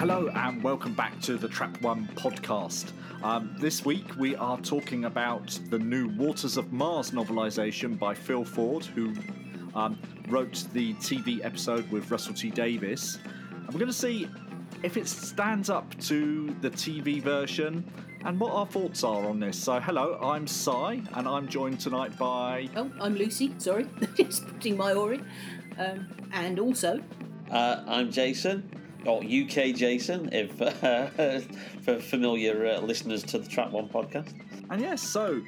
Hello and welcome back to the Trap One podcast. Um, this week we are talking about the new Waters of Mars novelisation by Phil Ford, who um, wrote the TV episode with Russell T Davies. And we're going to see if it stands up to the TV version and what our thoughts are on this. So, hello, I'm Si, and I'm joined tonight by. Oh, I'm Lucy. Sorry, just putting my oar in. Um, and also, Uh, I'm Jason, or UK Jason, if uh, for familiar uh, listeners to the Trap One podcast. And yes, so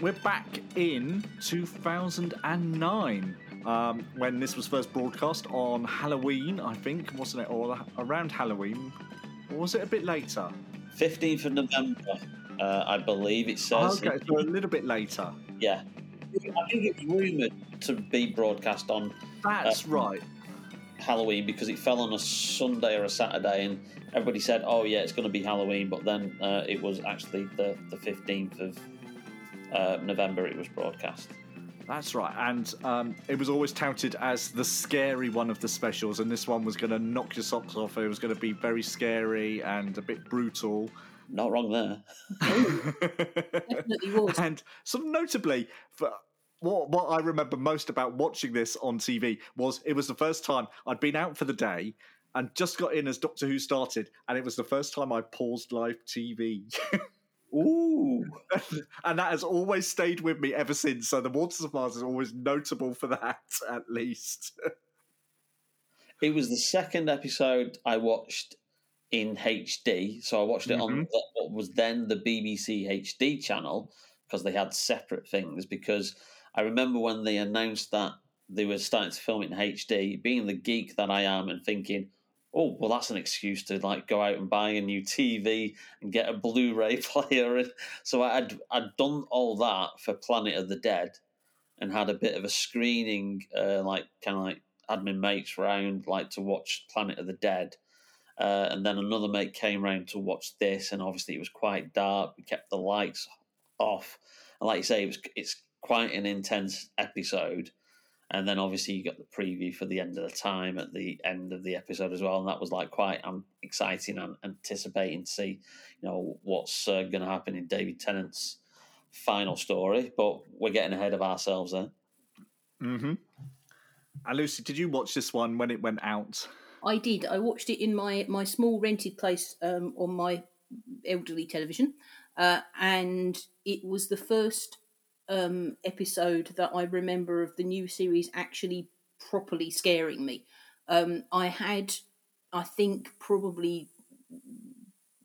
we're back in 2009 um, when this was first broadcast on Halloween, I think, wasn't it? Or around Halloween. Or was it a bit later? 15th of November, uh, I believe it says. okay, so a little bit later. Yeah. I think it's rumoured to be broadcast on That's Uh, right. Halloween because it fell on a Sunday or a Saturday, and everybody said, "Oh yeah, it's going to be Halloween," but then uh, it was actually the the 15th of uh, November. It was broadcast. That's right. And um, it was always touted as the scary one of the specials, and this one was going to knock your socks off. It was going to be very scary and a bit brutal. Not wrong there. definitely was. and sort of notably, for what what I remember most about watching this on TV was it was the first time I'd been out for the day and just got in as Doctor Who started, and it was the first time I paused live TV. Ooh. and that has always stayed with me ever since. So the Waters of Mars is always notable for that, at least. It was the second episode I watched in HD. So I watched it on Mhm. the- what was then the BBC HD channel because they had separate things. Because I remember when they announced that they were starting to film it in HD, being the geek that I am and thinking, oh, well, that's an excuse to like go out and buy a new TV and get a Blu-ray player. So I'd I'd done all that for Planet of the Dead and had a bit of a screening, uh, like kind of like admin mates round, like to watch Planet of the Dead. Uh, and then another mate came round to watch this, and obviously it was quite dark. We kept the lights off, and like you say, it was it's quite an intense episode. And then obviously you got the preview for the end of the time at the end of the episode as well, and that was like quite um, exciting and anticipating to see, you know, what's uh, going to happen in David Tennant's final story. But we're getting ahead of ourselves there. Mm-hmm. And Lucy, did you watch this one when it went out? I did. I watched it in my my small rented place um, on my elderly television, uh, and it was the first um, episode that I remember of the new series actually properly scaring me. Um, I had, I think, probably,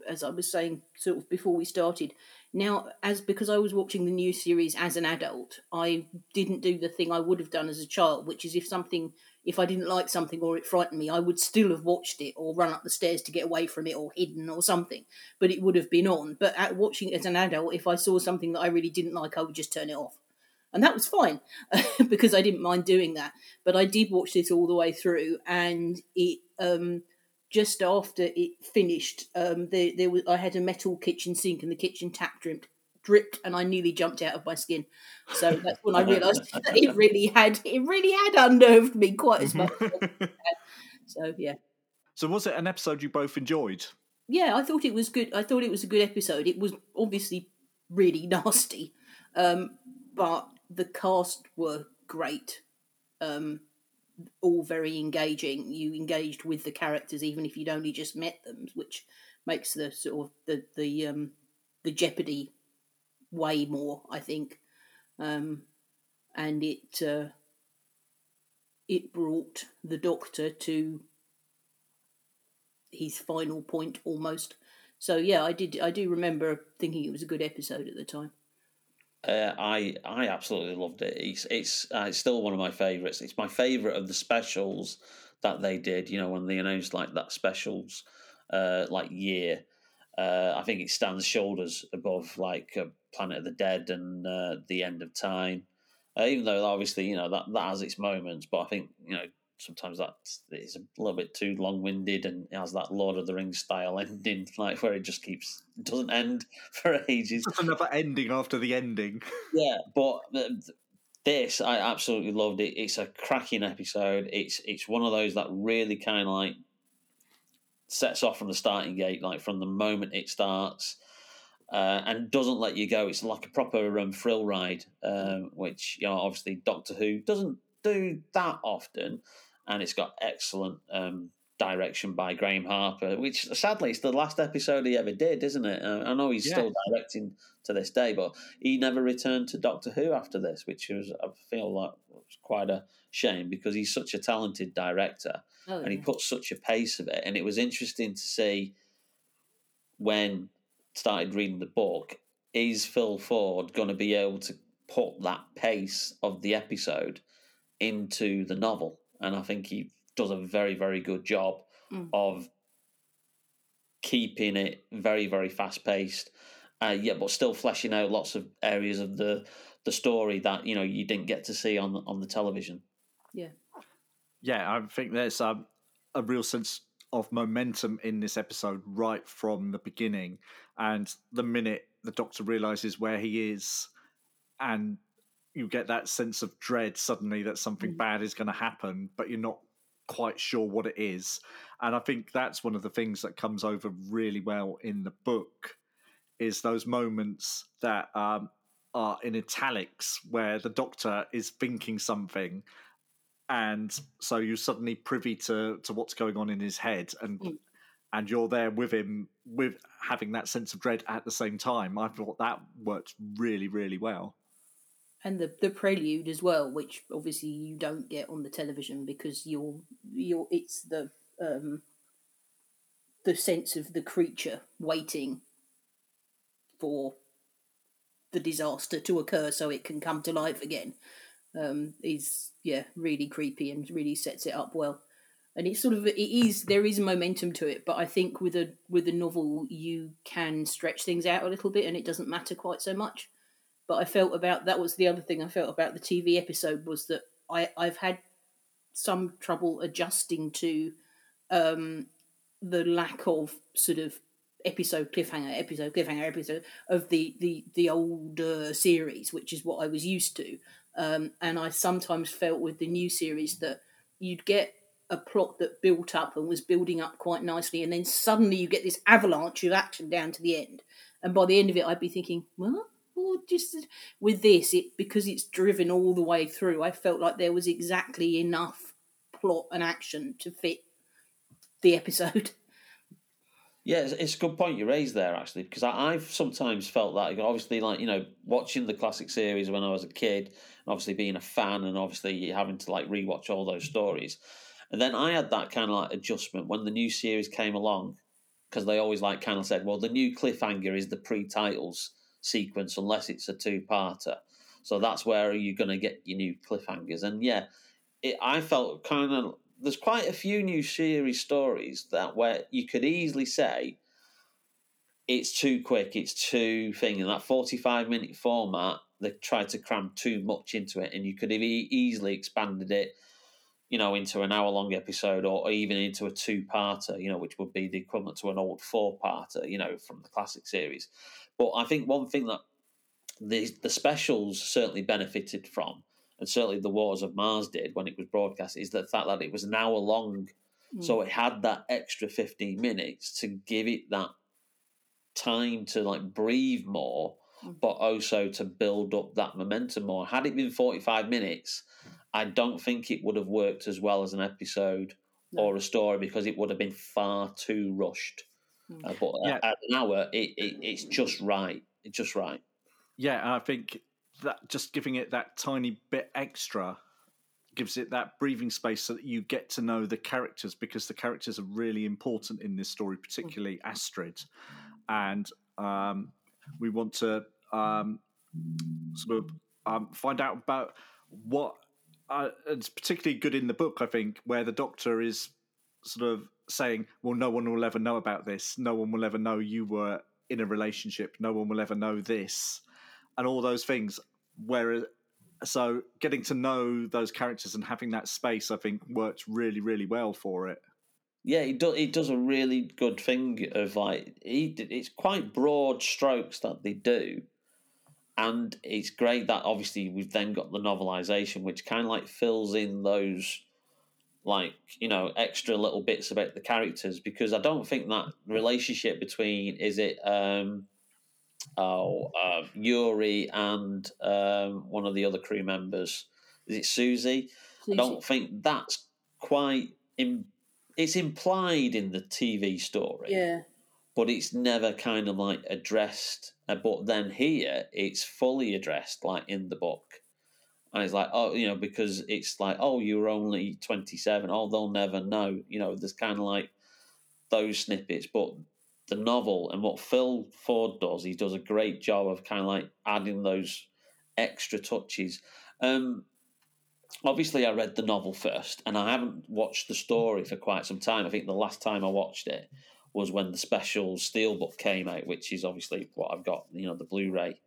as I was saying, sort of before we started. Now, as because I was watching the new series as an adult, I didn't do the thing I would have done as a child, which is if something if I didn't like something or it frightened me, I would still have watched it or run up the stairs to get away from it or hidden or something. But it would have been on. But at watching it as an adult, if I saw something that I really didn't like, I would just turn it off. And that was fine because I didn't mind doing that. But I did watch this all the way through, and it um, just after it finished, um, there, there was I had a metal kitchen sink and the kitchen tap dripped, dripped, and I nearly jumped out of my skin. So that's when I realised that it really had it really had unnerved me quite as much. had. so yeah, so was it an episode you both enjoyed? yeah, I thought it was good. I thought it was a good episode. It was obviously really nasty, um, but the cast were great. Um, all very engaging. You engaged with the characters even if you'd only just met them, which makes the sort of the the um, the jeopardy way more. I think, um, and it uh, it brought the Doctor to his final point almost. So yeah, I did. I do remember thinking it was a good episode at the time. Uh, I I absolutely loved it. It's it's uh, it's still one of my favorites. It's my favorite of the specials that they did. You know when they announced like that specials uh, like year. Uh, I think it stands shoulders above like uh, Planet of the Dead and uh, the End of Time. Uh, even though obviously you know that that has its moments, but I think you know sometimes that is a little bit too long winded and it has that Lord of the Rings style ending, like where it just keeps doesn't end for ages. Just another ending after the ending. Yeah, but th- this I absolutely loved it. It's a cracking episode. It's it's one of those that really kind of like sets off from the starting gate, like from the moment it starts, uh, and doesn't let you go. It's like a proper um, thrill ride, um, which you know obviously Doctor Who doesn't do that often, and it's got excellent um, direction by Graham Harper, which sadly it's the last episode he ever did, isn't it? Uh, I know he's Yeah. still directing to this day, but he never returned to Doctor Who after this, which was I feel like was quite a shame because he's such a talented director Oh, and he put such a pace of it. And it was interesting to see when started reading the book, is Phil Ford going to be able to put that pace of the episode into the novel? And I think he does a very, very good job Mm. of keeping it very, very fast paced. Uh, yeah, but still fleshing out lots of areas of the the story that you know you didn't get to see on the, on the television. Yeah, yeah, I think there's um, a real sense of momentum in this episode right from the beginning. And the minute the doctor realizes where he is, and you get that sense of dread suddenly that something Mm. bad is going to happen, but you're not quite sure what it is. And I think that's one of the things that comes over really well in the book is those moments that um, are in italics where the doctor is thinking something and so you're suddenly privy to to what's going on in his head and Mm. and you're there with him with having that sense of dread at the same time i thought that worked really really well and the the prelude as well, which obviously you don't get on the television because you're you're it's the um the sense of the creature waiting for the disaster to occur so it can come to life again um is yeah really creepy and really sets it up well. And it's sort of it is there is momentum to it but i think with a with a novel you can stretch things out a little bit and it doesn't matter quite so much but I felt about that was the other thing I felt about the TV episode was that I I've had some trouble adjusting to um, the lack of sort of episode cliffhanger, episode cliffhanger, episode of the the the older series, which is what I was used to. Um, and I sometimes felt with the new series that you'd get a plot that built up and was building up quite nicely, and then suddenly you get this avalanche of action down to the end. And by the end of it, I'd be thinking, well, Oh, just with this, it because it's driven all the way through. I felt like there was exactly enough plot and action to fit the episode. Yeah, it's, a good point you raised there, actually, because I, I've sometimes felt that, obviously, like, you know, watching the classic series when I was a kid, and obviously being a fan, and obviously having to, like, rewatch all those stories. And then I had that kind of, like, adjustment when the new series came along, because they always, like, kind of said, well, the new cliffhanger is the pre titles sequence, unless it's a two parter. So that's where you're going to get your new cliffhangers. And yeah, it, I felt kind of there's quite a few new series stories that where you could easily say it's too quick, it's too thing, and that 45 minute format they tried to cram too much into it, and you could have e- easily expanded it, you know, into an hour long episode or even into a two parter, you know, which would be the equivalent to an old four parter, you know, from the classic series. But I think one thing that the the specials certainly benefited from and certainly the Waters of Mars did when it was broadcast, is the fact that it was an hour long. So it had that extra 15 minutes to give it that time to like breathe more, Mm. but also to build up that momentum more. Had it been 45 minutes, I don't think it would have worked as well as an episode No. or a story because it would have been far too rushed. Mm. Uh, but Yeah. at an hour, it, it, it's just right. It's just right. yeah and i think that just giving it that tiny bit extra gives it that breathing space so that you get to know the characters because the characters are really important in this story particularly astrid and um, we want to um, sort of um, find out about what uh, it's particularly good in the book i think where the doctor is sort of saying well no one will ever know about this no one will ever know you were in a relationship no one will ever know this and all those things where uh, so getting to know those characters and having that space i think worked really really well for it Yeah, it does. It does a really good thing of like he. It's quite broad strokes that they do, and it's great that obviously we've then got the novelization, which kind of like fills in those like you know extra little bits about the characters because I don't think that relationship between is it um oh uh, Yuri and um, one of the other crew members is it Susie? I don't think that's quite in, it's implied in the TV story. Yeah. But it's never kind of like addressed. Uh, But then here, it's fully addressed, like in the book. And it's like, oh, you know, because it's like, oh, you're only 27. Oh, they'll never know. You know, there's kind of like those snippets. But the novel and what Phil Ford does, he does a great job of kind of like adding those extra touches. Um, obviously, I read the novel first, and I haven't watched the story for quite some time. I think the last time I watched it was when the special Steelbook came out, which is obviously what I've got, you know, the Blu-ray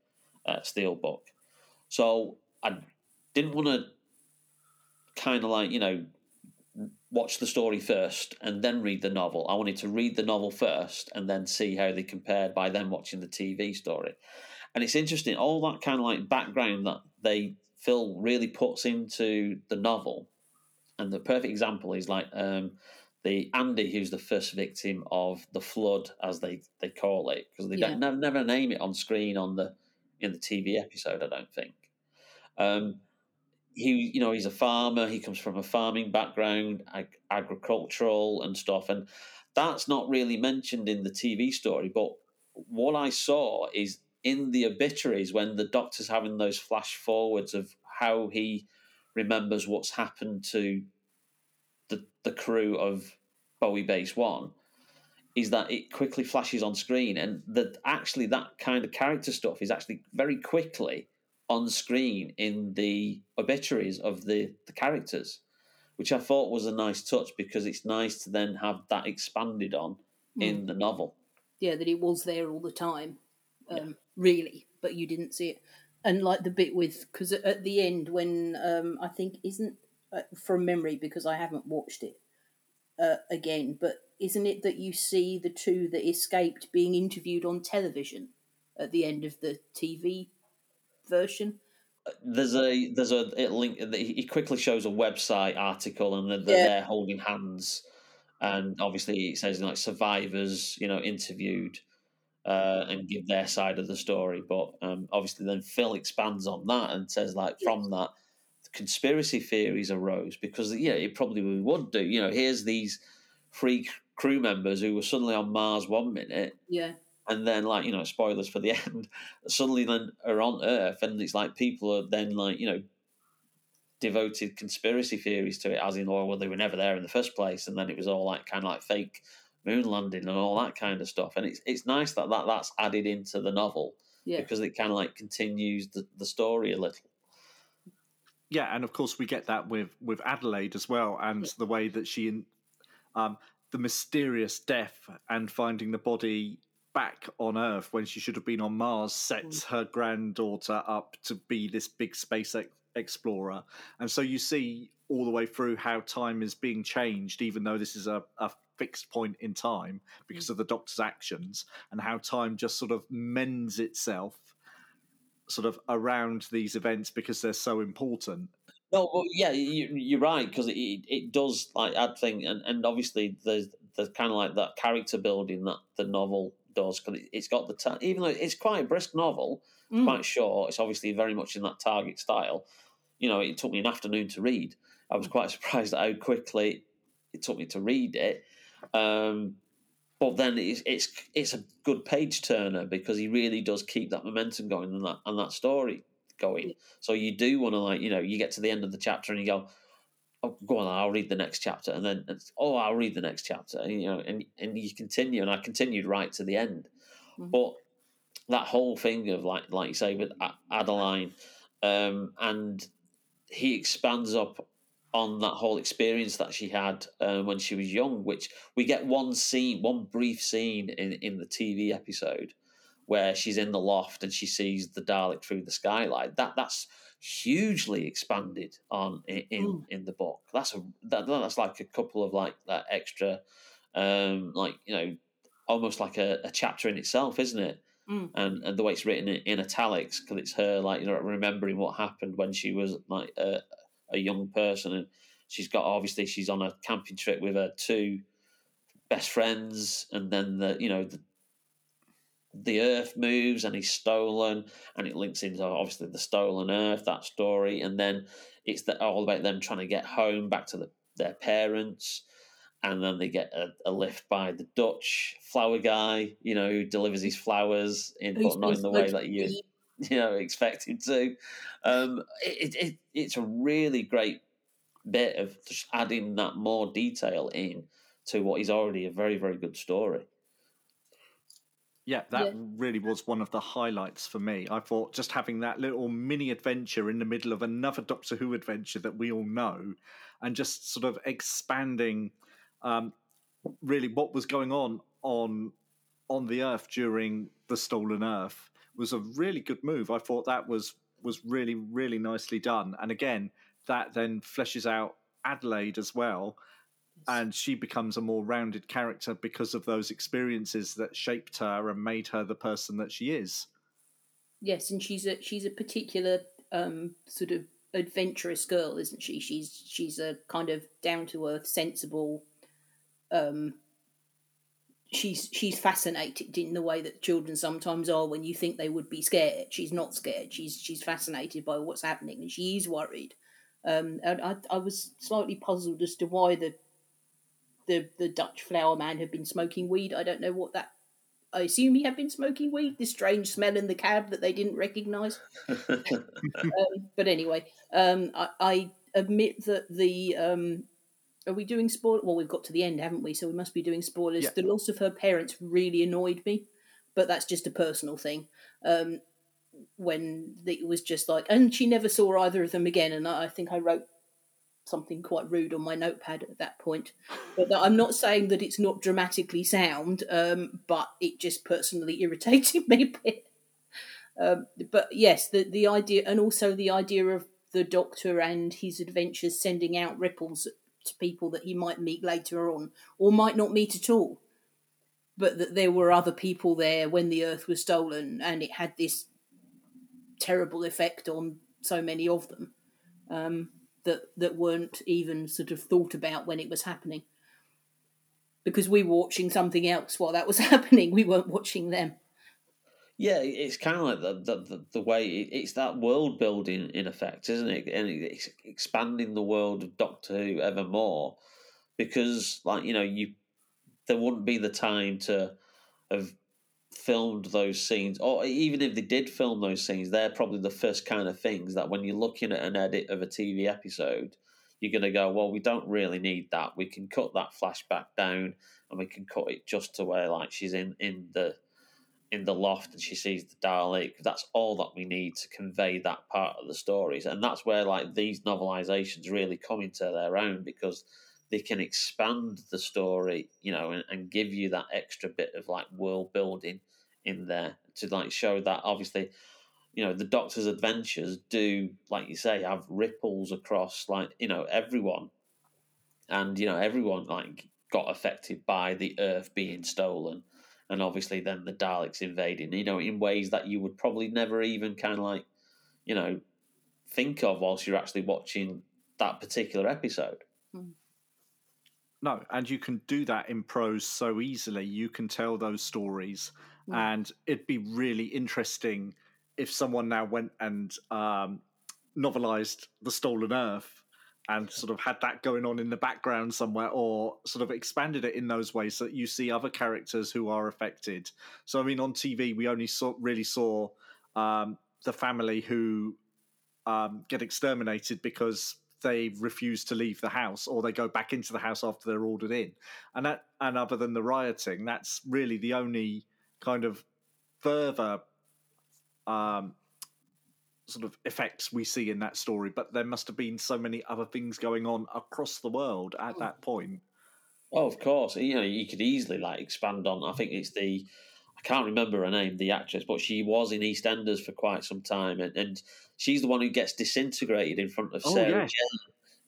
uh, Steelbook. So I didn't want to kind of like you know watch the story first and then read the novel. I wanted to read the novel first and then see how they compared by then watching the TV story. And it's interesting, all that kind of like background that they Phil really puts into the novel. And the perfect example is like um, the Andy, who's the first victim of the flood, as they, they call it, because they Yeah. don't never, never name it on screen on the in the TV episode. I don't think. Um, he, you know, he's a farmer. He comes from a farming background, ag- agricultural and stuff, and that's not really mentioned in the TV story. But what I saw is in the obituaries when the doctor's having those flash forwards of how he remembers what's happened to the the crew of Bowie Base One is that it quickly flashes on screen and that actually that kind of character stuff is actually very quickly on screen in the obituaries of the, the characters, which I thought was a nice touch because it's nice to then have that expanded on in the novel. yeah, that it was there all the time, um, really, but you didn't see it. And like the bit with, because at the end, when um, I think isn't uh, from memory because I haven't watched it uh, again, but isn't it that you see the two that escaped being interviewed on television at the end of the TV version? There's a there's a it link. He quickly shows a website article, and they're, they're Yeah. there holding hands, and obviously it says like survivors, you know, interviewed, uh, and give their side of the story. But um, obviously, then Phil expands on that and says like from that, conspiracy theories arose because yeah, it probably would do. You know, here's these three crew members who were suddenly on Mars one minute, Yeah, and then like you know spoilers for the end suddenly then are on earth and it's like people are then like you know devoted conspiracy theories to it as in oh well they were never there in the first place and then it was all like kind of like fake moon landing and all that kind of stuff and it's it's nice that, that that's added into the novel yeah, because it kind of like continues the, the story a little Yeah, and of course we get that with with Adelaide as well, and Yeah. the way that she, um, the mysterious death and finding the body back on Earth when she should have been on Mars sets mm. her granddaughter up to be this big space ex- explorer, and so you see all the way through how time is being changed, even though this is a, a fixed point in time because mm. of the Doctor's actions, and how time just sort of mends itself sort of around these events because they're so important. No, well, yeah, you, you're right because it, it does like add thing, and, and obviously there's there's kind of like that character building that the novel does because it, it's got the ta- even though it's quite a brisk novel, Mm. quite short. It's obviously very much in that target style. You know, it took me an afternoon to read. I was quite surprised at how quickly it took me to read it. Um, but then it's it's it's a good page turner because he really does keep that momentum going and that and that story going. So you do want to like you know you get to the end of the chapter and you go, oh, go on, I'll read the next chapter, and then oh, I'll read the next chapter, and, you know, and and you continue, and I continued right to the end. Mhm. But that whole thing of like like you say with Adeline, um, and he expands up on that whole experience that she had uh, when she was young, which we get one scene, one brief scene in in the TV episode where she's in the loft and she sees the Dalek through the skylight. That that's hugely expanded on in in, in the book. That's a that, that's like a couple of like that extra, um, like you know, almost like a, a chapter in itself, isn't it? Mm. And and the way it's written in, in italics because it's her like you know remembering what happened when she was like a, a young person and she's got obviously she's on a camping trip with her two best friends, and then the you know the the Earth moves and he's stolen, and it links into obviously the stolen Earth that story, and then it's the, all about them trying to get home back to the, their parents, and then they get a, a, lift by the Dutch flower guy, you know, who delivers his flowers in, but not in the way that you you know expect him to. Um, it, it it's a really great bit of just adding that more detail in to what is already a very very good story. Yeah, that yeah. really was one of the highlights for me. I thought just having that little mini adventure in the middle of another Doctor Who adventure that we all know, and just sort of expanding um, really what was going on on on the Earth during the Stolen Earth was a really good move. I thought that was was really really nicely done, and again that then fleshes out Adelaide as well and she becomes a more rounded character because of those experiences that shaped her and made her the person that she is. Yes, and she's a she's a particular um, sort of adventurous girl, isn't she? She's she's a kind of down to earth, sensible. Um, she's she's fascinated in the way that children sometimes are when you think they would be scared. She's not scared. She's she's fascinated by what's happening, and she is worried. Um, and I I was slightly puzzled as to why the the the Dutch flower man had been smoking weed. I don't know what that. I assume he had been smoking weed. This strange smell in the cab that they didn't recognise. um, but anyway, um, I, I, admit that the um, are we doing spoil? Well, we've got to the end, haven't we? So we must be doing spoilers. Yeah. The loss of her parents really annoyed me, but that's just a personal thing. Um, when it was just like, and she never saw either of them again, and I, I think I wrote something quite rude on my notepad at that point. But I'm not saying that it's not dramatically sound, um, but it just personally irritated me a bit. Um, but yes, the the idea, and also the idea of the Doctor and his adventures sending out ripples to people that he might meet later on, or might not meet at all. But that there were other people there when the Earth was stolen, and it had this terrible effect on so many of them. Um, that that weren't even sort of thought about when it was happening. Because we were watching something else while that was happening. We weren't watching them. Yeah it's kind of like the the, the way it's that world building in effect isn't it? And it's expanding the world of doctor who ever more because like you know you there wouldn't be the time to have filmed those scenes, or even if they did film those scenes, they're probably the first kind of things that when you're looking at an edit of a TV episode, you're going to go, well, we don't really need that. We can cut that flashback down, and we can cut it just to where like she's in in the in the loft and she sees the Dalek. That's all that we need to convey that part of the stories, and that's where like these novelizations really come into their own because they can expand the story, you know, and, and give you that extra bit of like world building in there to like show that obviously, you know, the Doctor's adventures do, like you say, have ripples across like you know everyone, and you know everyone like got affected by the Earth being stolen, and obviously then the Daleks invading, you know, in ways that you would probably never even kind of like, you know, think of whilst you're actually watching that particular episode. Mm. No, and you can do that in prose so easily. You can tell those stories, mm. and it'd be really interesting if someone now went and um, novelized The Stolen Earth and sort of had that going on in the background somewhere, or sort of expanded it in those ways so that you see other characters who are affected. So, I mean, on TV, we only saw really saw um, the family who um, get exterminated because they refuse to leave the house or they go back into the house after they're ordered in. And that and other than the rioting, that's really the only kind of further um, sort of effects we see in that story. But there must have been so many other things going on across the world at that point. Oh, of course. You know, you could easily like expand on. I think it's the I can't remember her name, the actress, but she was in EastEnders for quite some time, and, and she's the one who gets disintegrated in front of oh, Sarah yeah.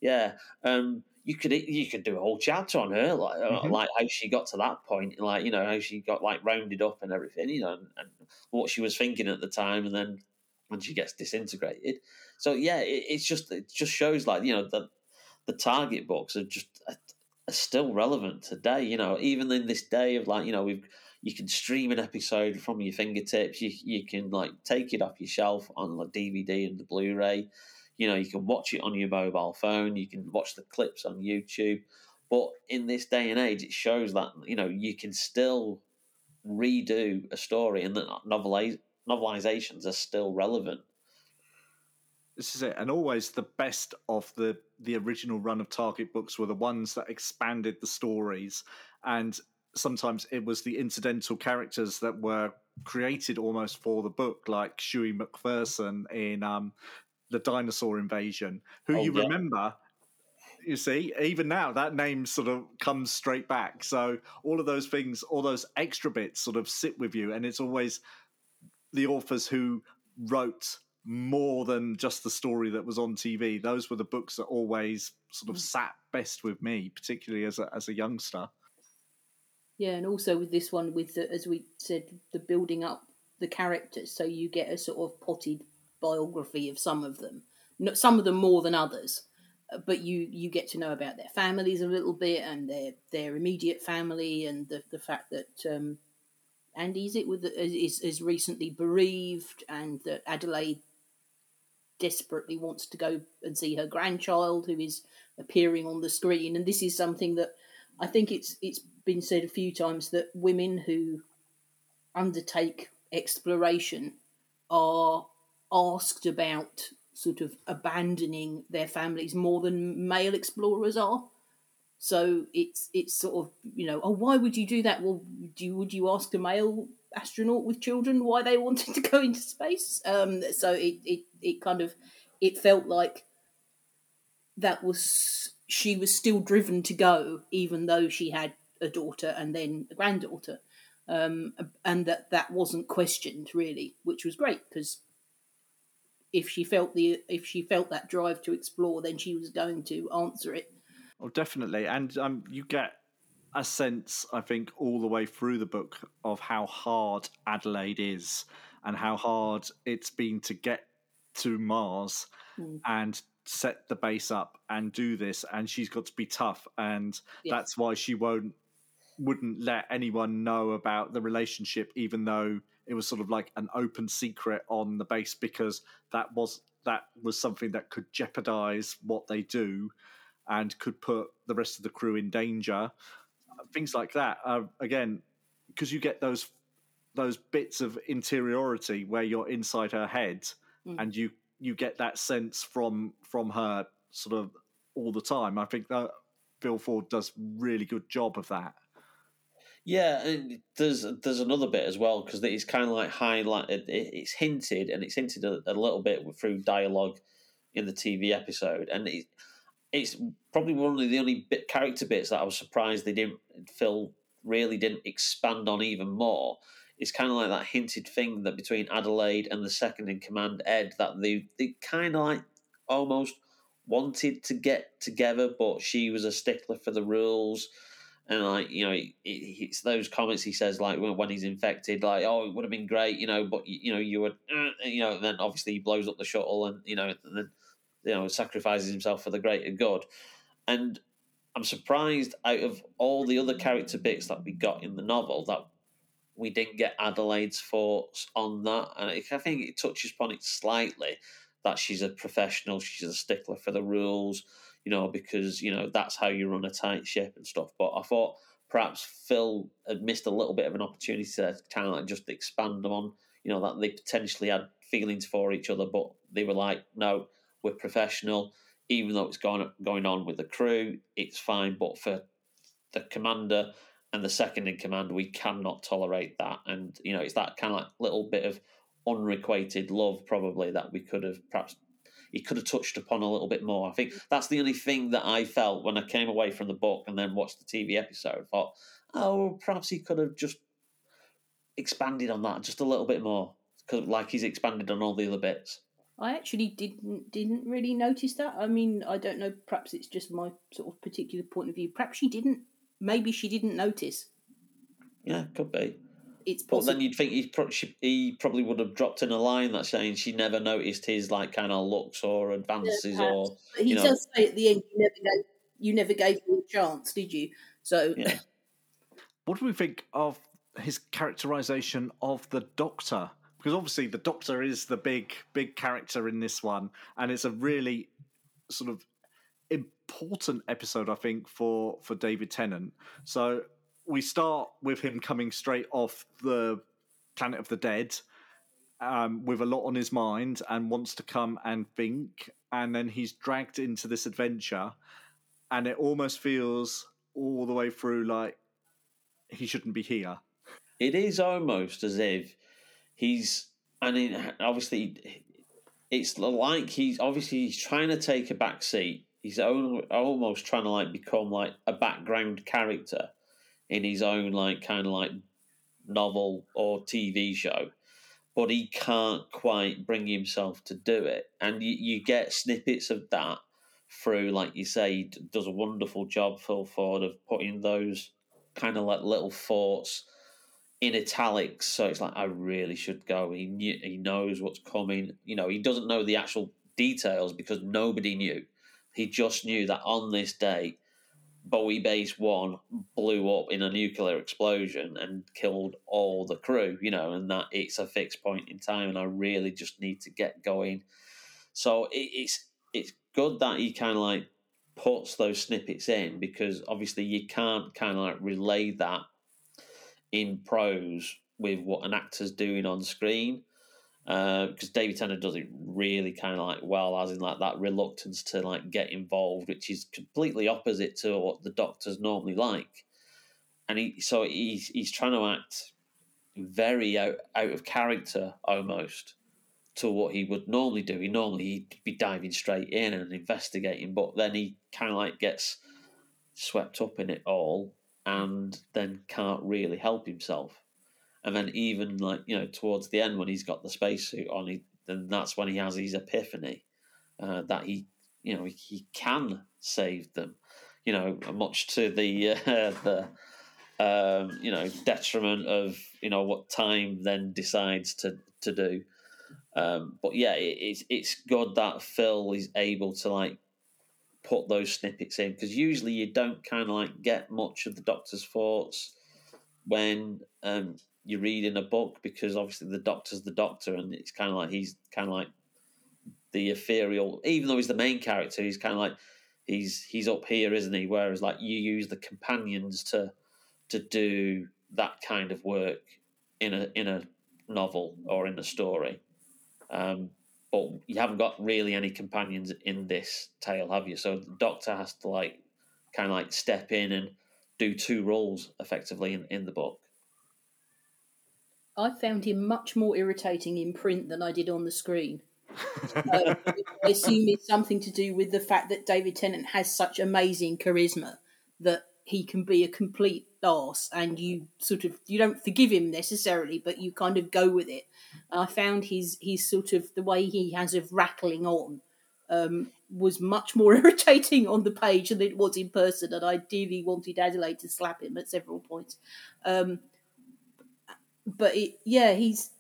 Yeah, um, you could you could do a whole chapter on her, like uh, mm-hmm. like how she got to that point, like you know how she got like rounded up and everything, you know, and, and what she was thinking at the time, and then when she gets disintegrated. So yeah, it, it's just it just shows like you know that the Target books are just are still relevant today. You know, even in this day of like, you know, we've you can stream an episode from your fingertips. You you can like take it off your shelf on the DVD and the Blu-ray. You know, you can watch it on your mobile phone. You can watch the clips on YouTube. But in this day and age, it shows that you know you can still redo a story, and that noveliz- novelizations are still relevant. This is it, and always the best of the the original run of Target books were the ones that expanded the stories, and sometimes it was the incidental characters that were created almost for the book, like Shughie McPherson in um, the Dinosaur Invasion, who Oh, you yeah. remember. You see, even now that name sort of comes straight back. So all of those things, all those extra bits, sort of sit with you, and it's always the authors who wrote more than just the story that was on TV. Those were the books that always sort of sat best with me, particularly as a as a youngster. Yeah, and also with this one, with the, as we said, the building up the characters, so you get a sort of potted biography of some of them. Some of them more than others, uh, but you you get to know about their families a little bit and their their immediate family and the the fact that um, Andy is it with is is recently bereaved and that Adelaide desperately wants to go and see her grandchild who is appearing on the screen and this is something that I think it's it's been said a few times that women who undertake exploration are asked about sort of abandoning their families more than male explorers are. So it's it's sort of you know oh why would you do that? Well, do you, would you ask a male astronaut with children why they wanted to go into space? Um, so it, it it kind of it felt like that was she was still driven to go even though she had a daughter and then a granddaughter um, and that that wasn't questioned really which was great because if she felt the if she felt that drive to explore then she was going to answer it Oh, definitely, and um, you get a sense, I think, all the way through the book of how hard Adelaide is, and how hard it's been to get to Mars Mm. and set the base up and do this, and she's got to be tough, and Yes. that's why she won't wouldn't let anyone know about the relationship, even though it was sort of like an open secret on the base, because that was that was something that could jeopardize what they do and could put the rest of the crew in danger. Things like that. Uh, again, because you get those those bits of interiority where you're inside her head, Mm. and you you get that sense from from her sort of all the time. I think that Phil Ford does really good job of that. Yeah, there's there's another bit as well because it's kind of like highlighted. It's hinted and it's hinted a, a little bit through dialogue in the TV episode, and it, it's probably one of the only bit character bits that I was surprised they didn't Phil really didn't expand on even more. It's kind of like that hinted thing that between Adelaide and the second in command Ed that they they kind of like almost wanted to get together, but she was a stickler for the rules. And like you know, it, it, it's those comments he says like when, he's infected, like oh, it would have been great, you know, but you, know, you would, uh, you know, and then obviously he blows up the shuttle, and you know, and then you know, sacrifices himself for the greater good. And I'm surprised out of all the other character bits that we got in the novel that we didn't get Adelaide's thoughts on that. And I think it touches upon it slightly that she's a professional, she's a stickler for the rules, you know, because, you know, that's how you run a tight ship and stuff. But I thought perhaps Phil had missed a little bit of an opportunity to kind of just expand them on, you know, that they potentially had feelings for each other, but they were like, no, we're professional. Even though it's going going on with the crew, it's fine. But for the commander and the second in command, we cannot tolerate that. And you know, it's that kind of like little bit of unrequited love, probably that we could have perhaps he could have touched upon a little bit more. I think that's the only thing that I felt when I came away from the book and then watched the TV episode. I thought, oh, perhaps he could have just expanded on that just a little bit more, 'cause like he's expanded on all the other bits. I actually didn't didn't really notice that. I mean, I don't know. Perhaps it's just my sort of particular point of view. Perhaps she didn't. Maybe she didn't notice. Yeah, could be. It's But then you'd think he, pro- she, he probably would have dropped in a line that's saying she never noticed his like kind of looks or advances or But he you know. does say at the end, you never gave, you never gave me a chance, did you? So yeah. What do we think of his characterization of the Doctor? Because obviously the Doctor is the big, big character in this one, and it's a really sort of important episode, I think, for for David Tennant. So we start with him coming straight off the Planet of the Dead. Um, with a lot on his mind and wants to come and think, and then he's dragged into this adventure, and it almost feels all the way through like he shouldn't be here. It is almost as if he's, I mean, obviously, it's like he's obviously he's trying to take a back seat. He's almost trying to like become like a background character in his own like kind of like novel or TV show, but he can't quite bring himself to do it. And you, you get snippets of that through, like you say, he does a wonderful job, Phil Ford, of putting those kind of like little thoughts in italics. So it's like I really should go. He knew, he knows what's coming. You know, he doesn't know the actual details because nobody knew. He just knew that on this day, Bowie Base One blew up in a nuclear explosion and killed all the crew. You know, and that it's a fixed point in time, and I really just need to get going. So it, it's it's good that he kind of like puts those snippets in because obviously you can't kind of like relay that in prose with what an actor's doing on screen. Uh, because David Tennant does it really kind of like well, as in like that reluctance to like get involved, which is completely opposite to what the Doctor's normally like. And he so he's he's trying to act very out, out of character almost to what he would normally do. He normally he'd be diving straight in and investigating, but then he kind of like gets swept up in it all and then can't really help himself. And then even like you know towards the end when he's got the spacesuit on, he then that's when he has his epiphany uh, that he you know he, he can save them. You know, much to the uh, the um, you know detriment of you know what time then decides to to do. Um, but yeah, it, it's it's good that Phil is able to like put those snippets in because usually you don't kind of like get much of the Doctor's thoughts when um, you're reading a book because obviously the Doctor's the Doctor and it's kind of like he's kind of like the ethereal. Even though he's the main character, he's kind of like he's he's up here, isn't he? Whereas like you use the companions to to do that kind of work in a in a novel or in a story. Um, but you haven't got really any companions in this tale, have you? So the Doctor has to like kind of like step in and do two roles effectively in, in the book. I found him much more irritating in print than I did on the screen. I assume it's something to do with the fact that David Tennant has such amazing charisma that he can be a complete ass, and you sort of you don't forgive him necessarily, but you kind of go with it. I found his his sort of the way he has of rattling on um, was much more irritating on the page than it was in person, and I dearly wanted Adelaide to slap him at several points. Um, but it, yeah, he's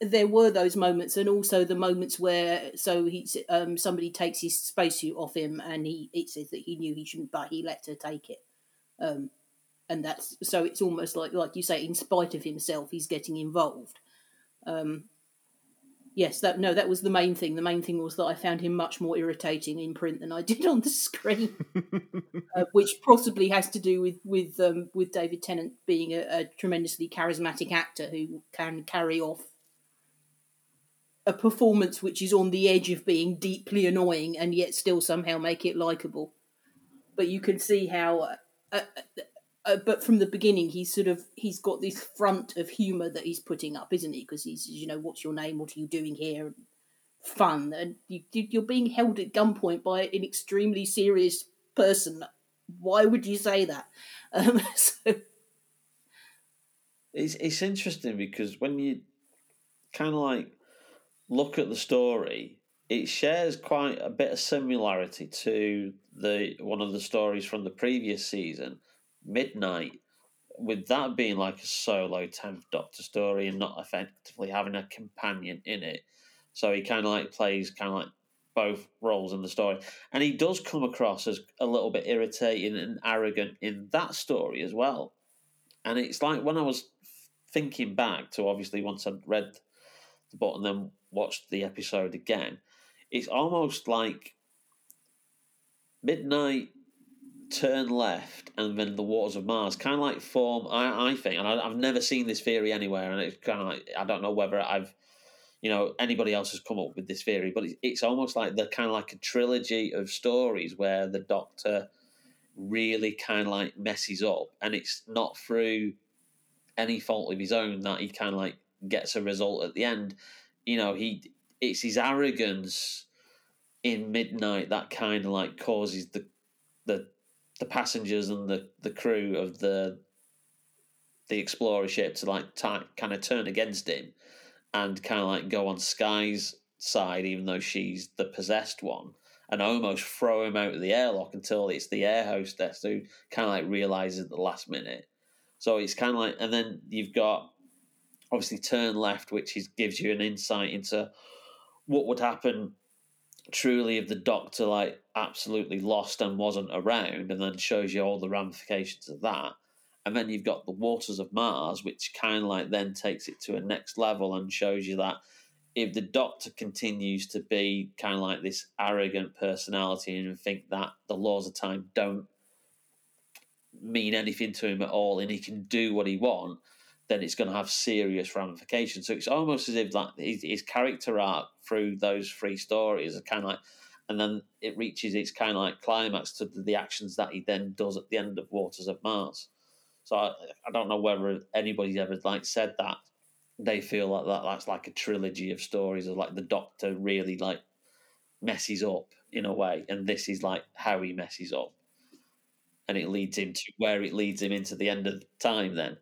there were those moments, and also the moments where so he's um, somebody takes his spacesuit off him, and he it says that he knew he shouldn't, but he let her take it. Um, and that's so it's almost like like you say, in spite of himself, he's getting involved. Um, yes, that no, that was the main thing. The main thing was that I found him much more irritating in print than I did on the screen, uh, which possibly has to do with with um, with David Tennant being a, a tremendously charismatic actor who can carry off a performance which is on the edge of being deeply annoying and yet still somehow make it likable. But you can see how. Uh, uh, uh, but from the beginning, he's sort of he's got this front of humour that he's putting up, isn't he? Because he's you know, what's your name? What are you doing here? Fun, and you, you're being held at gunpoint by an extremely serious person. Why would you say that? Um, so It's it's interesting because when you kind of like look at the story, it shares quite a bit of similarity to the one of the stories from the previous season, Midnight, with that being like a solo 10th Doctor story and not effectively having a companion in it. So he kind of like plays kind of like both roles in the story. And he does come across as a little bit irritating and arrogant in that story as well. And it's like when I was thinking back to obviously once I'd read the book and then watched the episode again, it's almost like Midnight turn left and then the waters of Mars kind of like form. I, I think, and I, have never seen this theory anywhere, and it's kind of like I don't know whether I've, you know, anybody else has come up with this theory, but it's, it's almost like the kind of like a trilogy of stories where the Doctor really kind of like messes up, and it's not through any fault of his own that he kind of like gets a result at the end. You know, he it's his arrogance in midnight that kind of like causes the the the passengers and the, the crew of the the explorer ship to like t- kind of turn against him and kind of like go on Sky's side, even though she's the possessed one, and almost throw him out of the airlock until it's the air hostess who kind of like realizes at the last minute. So it's kind of like, and then you've got obviously turn left, which is, gives you an insight into what would happen truly if the doctor like absolutely lost and wasn't around and then shows you all the ramifications of that and then you've got the waters of mars which kind of like then takes it to a next level and shows you that if the doctor continues to be kind of like this arrogant personality and think that the laws of time don't mean anything to him at all and he can do what he wants then it's going to have serious ramifications. So it's almost as if like his, his character arc through those three stories are kind of like, and then it reaches its kind of like climax to the, actions that he then does at the end of Waters of Mars. So I, I don't know whether anybody's ever like said that they feel like that that's like a trilogy of stories of like the Doctor really like messes up in a way, and this is like how he messes up, and it leads him to where it leads him into the end of time then.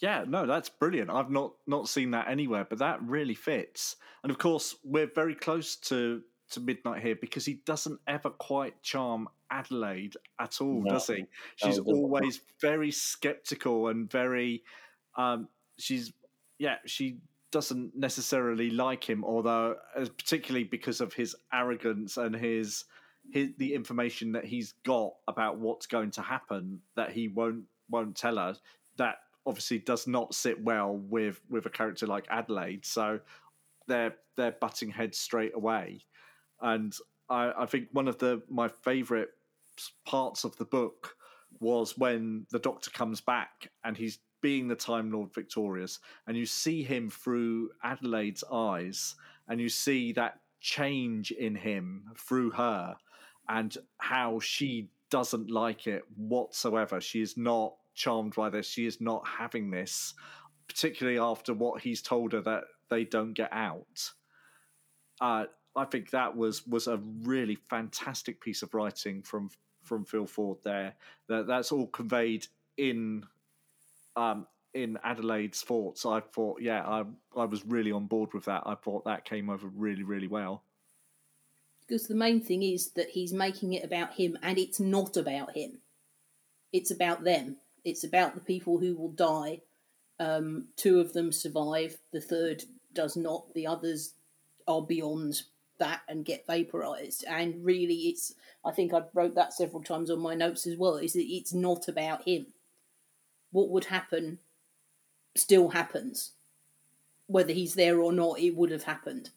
Yeah, no, that's brilliant. I've not not seen that anywhere, but that really fits. And of course, we're very close to to midnight here because he doesn't ever quite charm Adelaide at all, no. does he? She's no, always very skeptical and very. Um, she's yeah, she doesn't necessarily like him, although uh, particularly because of his arrogance and his his the information that he's got about what's going to happen that he won't won't tell her. That obviously does not sit well with with a character like Adelaide. So they're they're butting heads straight away, and I, I think one of the my favourite parts of the book was when the Doctor comes back and he's being the Time Lord victorious, and you see him through Adelaide's eyes, and you see that change in him through her, and how she doesn't like it whatsoever. She is not charmed by this. She is not having this, particularly after what he's told her that they don't get out. Uh, I think that was was a really fantastic piece of writing from from Phil Ford there. That that's all conveyed in um, in Adelaide's thoughts. I thought, yeah, I I was really on board with that. I thought that came over really really well. Because the main thing is that he's making it about him, and it's not about him. It's about them. It's about the people who will die. Um, two of them survive, the third does not. The others are beyond that and get vaporized. And really, it's I think I wrote that several times on my notes as well. Is that it's not about him. What would happen still happens, whether he's there or not. It would have happened,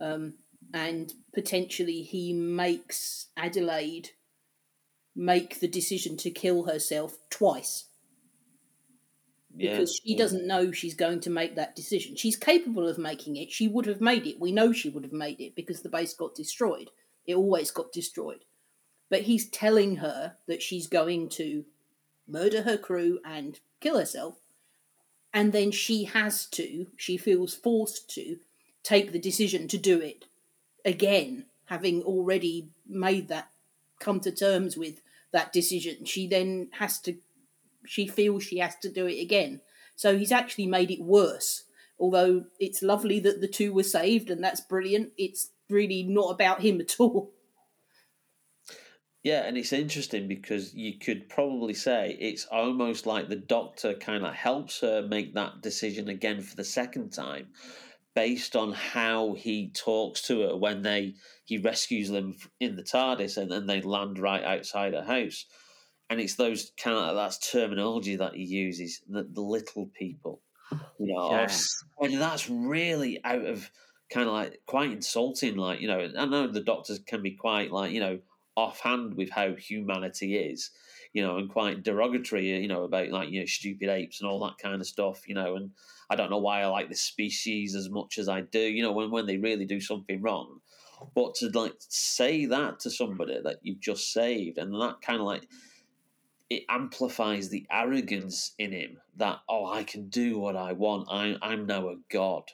um, and potentially he makes Adelaide make the decision to kill herself twice. Because she doesn't know she's going to make that decision. She's capable of making it. She would have made it. We know she would have made it because the base got destroyed. It always got destroyed. But he's telling her that she's going to murder her crew and kill herself. And then she has to, she feels forced to, take the decision to do it again, having already made that, come to terms with that decision. She then has to, she feels she has to do it again. So he's actually made it worse. Although it's lovely that the two were saved and that's brilliant, it's really not about him at all. Yeah, and it's interesting because you could probably say it's almost like the doctor kind of helps her make that decision again for the second time, based on how he talks to her when they he rescues them in the TARDIS and then they land right outside her house, and it's those kind of that's terminology that he uses the, the little people, you know, Yes. and that's really out of kind of like quite insulting. Like you know, I know the doctors can be quite like you know offhand with how humanity is, you know, and quite derogatory, you know, about like you know stupid apes and all that kind of stuff, you know. And I don't know why I like this species as much as I do, you know, when when they really do something wrong. But to like say that to somebody that you've just saved, and that kind of like it amplifies the arrogance in him that oh I can do what I want. I I'm now a god.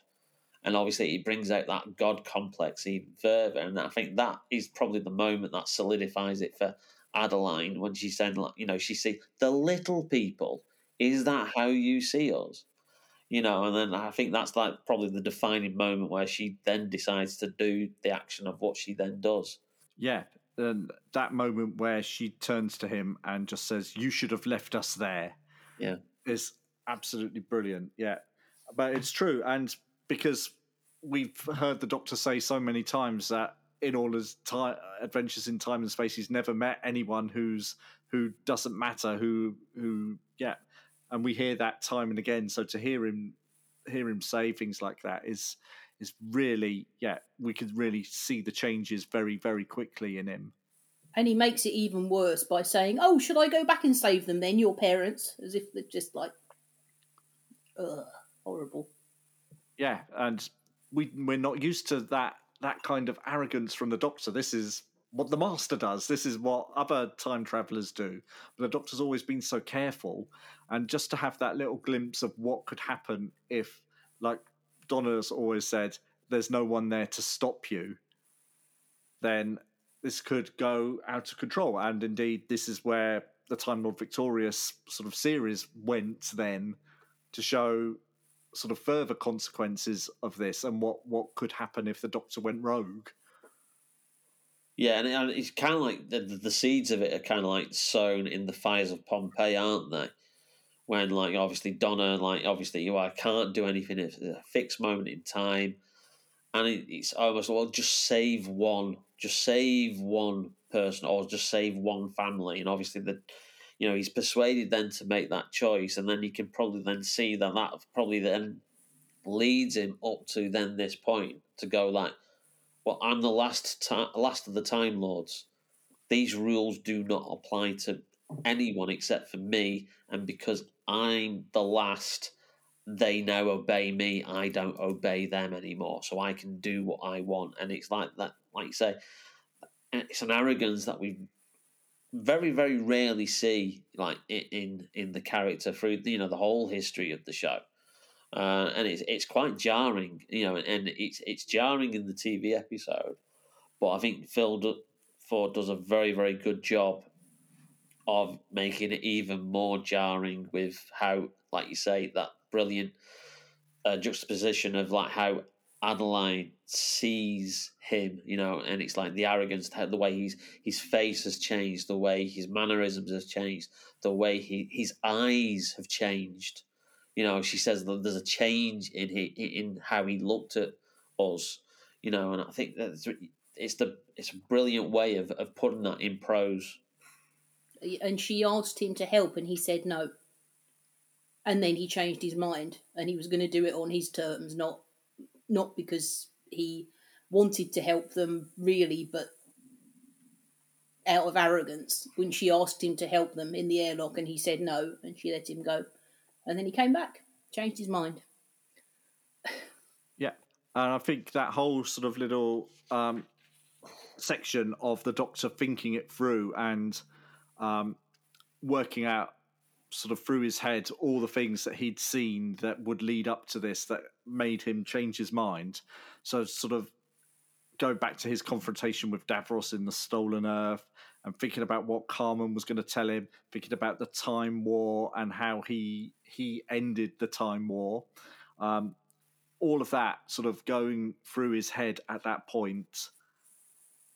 And obviously it brings out that god complex even further and i think that is probably the moment that solidifies it for adeline when she said like you know she see the little people is that how you see us? You know and then i think that's like probably the defining moment where she then decides to do the action of what she then does. Yeah, and that moment where she turns to him and just says, "You should have left us there." Yeah. is absolutely brilliant. Yeah, but it's true, and because we've heard the Doctor say so many times that in all his ti adventures in time and space, he's never met anyone who's who doesn't matter, who who yeah, and we hear that time and again. So to hear him hear him say things like that is is really yeah, we could really see the changes very very quickly in him. And he makes it even worse by saying, "Oh, should I go back and save them then, your parents?" As if they're just like, ugh, horrible. Yeah, and we we're not used to that that kind of arrogance from the Doctor. This is what the Master does. This is what other time travelers do. But the Doctor's always been so careful, and just to have that little glimpse of what could happen if, like Donna's always said, there's no one there to stop you. Then this could go out of control, and indeed, this is where the Time Lord Victorious sort of series went then to show sort of further consequences of this and what what could happen if the Doctor went rogue. Yeah, and it's kind of like the, the the seeds of it are kind of like sown in the fires of Pompeii, aren't they? When like obviously Donna, like obviously you I can't do anything. at a fixed moment in time, and it, it's almost well just save one, just save one person, or just save one family, and obviously the. You know, he's persuaded then to make that choice, and then you can probably then see that that probably then leads him up to then this point to go like, well, I'm the last ti last of the Time Lords. These rules do not apply to anyone except for me, and because I'm the last, they now obey me. I don't obey them anymore, so I can do what I want. And it's like that, like you say, it's an arrogance that we very, very rarely see, like in in the character through you know the whole history of the show uh, and it's it's quite jarring, you know, and it's it's jarring in the TV episode, but I think Phil Ford does a very very good job of making it even more jarring with how, like you say, that brilliant uh, juxtaposition of like how Adeline sees him, you know, and it's like the arrogance, the way he's his face has changed, the way his mannerisms has changed, the way he his eyes have changed you know, she says that there's a change in he, in how he looked at us, you know, and I think that's it's the it's a brilliant way of, of putting that in prose. And she asked him to help, and he said no. And then he changed his mind, and he was going to do it on his terms, not not because he wanted to help them really, but out of arrogance. When she asked him to help them in the airlock, and he said no, and she let him go, and then he came back, changed his mind. Yeah, and I think that whole sort of little um, section of the Doctor thinking it through and um, working out sort of through his head all the things that he'd seen that would lead up to this that made him change his mind. So sort of going back to his confrontation with Davros in the Stolen Earth and thinking about what Carmen was going to tell him, thinking about the Time War and how he he ended the Time War. Um, all of that sort of going through his head at that point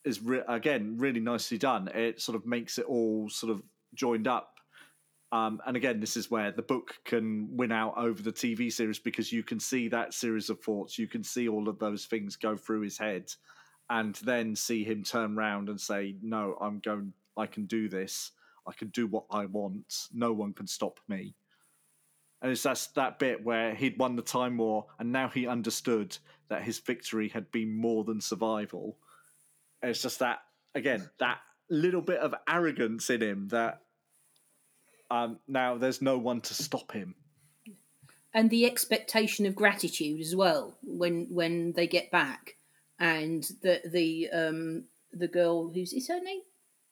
is re- again really nicely done. It sort of makes it all sort of joined up. Um, and again, this is where the book can win out over the TV series because you can see that series of thoughts, you can see all of those things go through his head, and then see him turn around and say, "No, I'm going. I can do this. I can do what I want. No one can stop me." And it's that's that bit where he'd won the time war, and now he understood that his victory had been more than survival. And it's just that again, that little bit of arrogance in him that um, now there's no one to stop him. and the expectation of gratitude as well when when they get back, and the the um the girl who's is her name?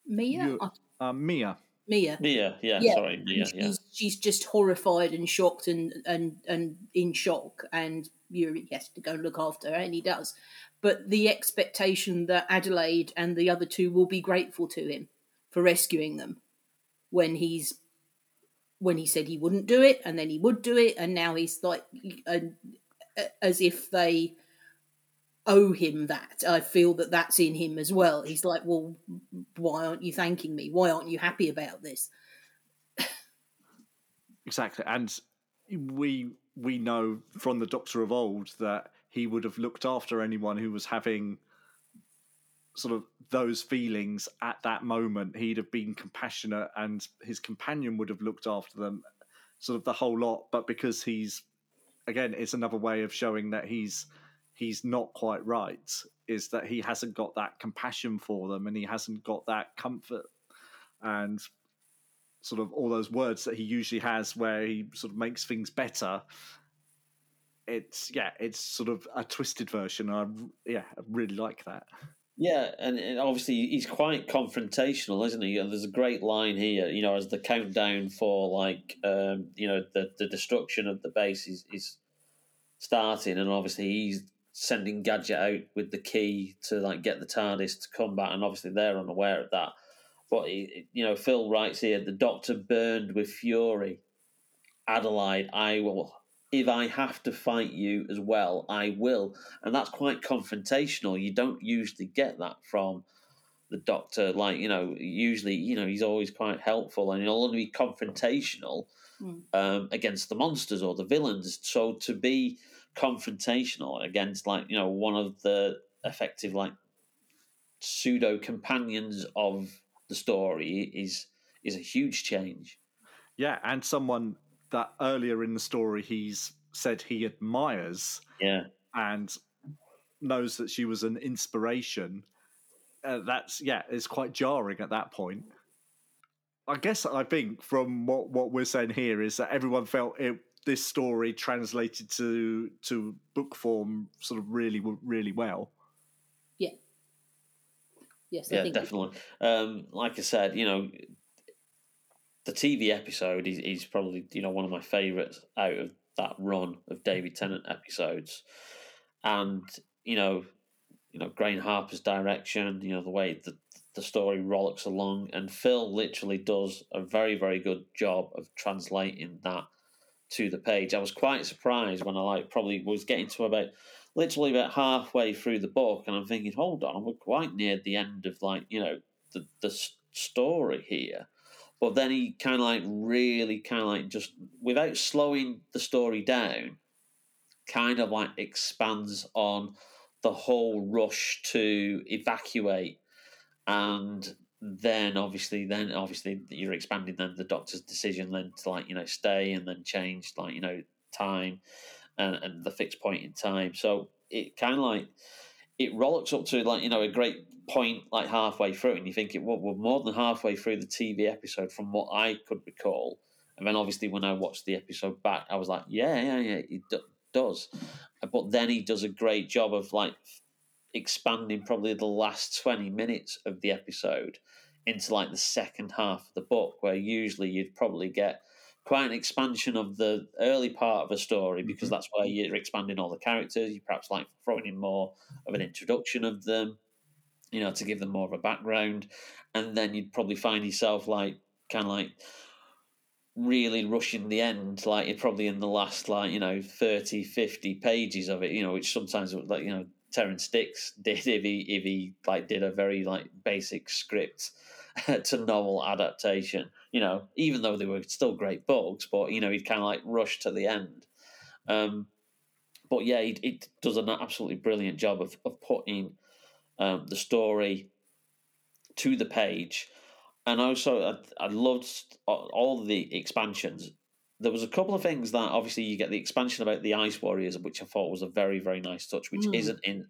Mia? You- Uh, Um, Mia, Mia. Mia, yeah, Yeah. sorry, Mia, she's, yeah. she's just horrified and shocked and and and in shock. And Yuri has to go and look after her and he does but the expectation that Adelaide and the other two will be grateful to him for rescuing them when he's when he said he wouldn't do it and then he would do it. And now he's like and as if they owe him that. I feel that that's in him as well. He's like well why aren't you thanking me? Why aren't you happy about this? Exactly, and we we know from the Doctor of old that he would have looked after anyone who was having sort of those feelings at that moment. He'd have been compassionate, and his companion would have looked after them, sort of the whole lot. But because he's again, it's another way of showing that he's he's not quite right. Is that he hasn't got that compassion for them, and he hasn't got that comfort and sort of all those words that he usually has where he sort of makes things better it's yeah it's sort of a twisted version i yeah i really like that Yeah, and, and obviously he's quite confrontational, isn't he? And there's a great line here, you know, as the countdown for like, um, you know, the, the destruction of the base is, is starting, and obviously he's sending Gadget out with the key to like get the TARDIS to come back, and obviously they're unaware of that. But he, you know, Phil writes here: the Doctor burned with fury. Adelaide, I will if I have to fight you as well, I will. And that's quite confrontational. You don't usually get that from the doctor. Like, you know, usually, you know, he's always quite helpful and he'll only be confrontational Mm. um, against the monsters or the villains. So to be confrontational against, like, you know, one of the effective, like, pseudo companions of the story is is a huge change. yeah and someone that earlier in the story he's said he admires Yeah. and knows that she was an inspiration uh, that's yeah it's quite jarring at that point i guess i think from what what we're saying here is that everyone felt it this story translated to to book form sort of really really well Yeah. yes I yeah, think definitely. Um, like I said, you know, the TV episode is, is probably you know one of my favourites out of that run of David Tennant episodes, and you know, you know, Graeme Harper's direction, you know, the way the the story rollicks along, and Phil literally does a very very good job of translating that to the page. I was quite surprised when I like probably was getting to about literally about halfway through the book, and I'm thinking, hold on, we're quite near the end of like you know the the story here. But then he kind of like really kind of like just without slowing the story down, kind of like expands on the whole rush to evacuate, and then obviously then obviously you're expanding then the doctor's decision then to like you know stay and then change like you know time and, and the fixed point in time. So it kind of like it rolls up to like you know a great point like halfway through, and you think it well, we're more than halfway through the TV episode from what I could recall. And then obviously when I watched the episode back, I was like, yeah, yeah, yeah, it d- does. But then he does a great job of like expanding probably the last 20 minutes of the episode into like the second half of the book where usually you'd probably get quite an expansion of the early part of a story because Mhm. that's where you're expanding all the characters you perhaps like throwing in more of an introduction of them you know to give them more of a background and then you'd probably find yourself like kind of like really rushing the end like you're probably in the last like you know 30 50 pages of it you know which sometimes like you know Terrance Dicks did if he if he like did a very like basic script to novel adaptation. You know, even though they were still great books, but you know he'd kind of like rush to the end. Um, but yeah, it, it does an absolutely brilliant job of of putting um, the story to the page, and also I, I loved all the expansions. There was a couple of things that obviously you get the expansion about the Ice Warriors, which I thought was a very very nice touch, which Mm. isn't in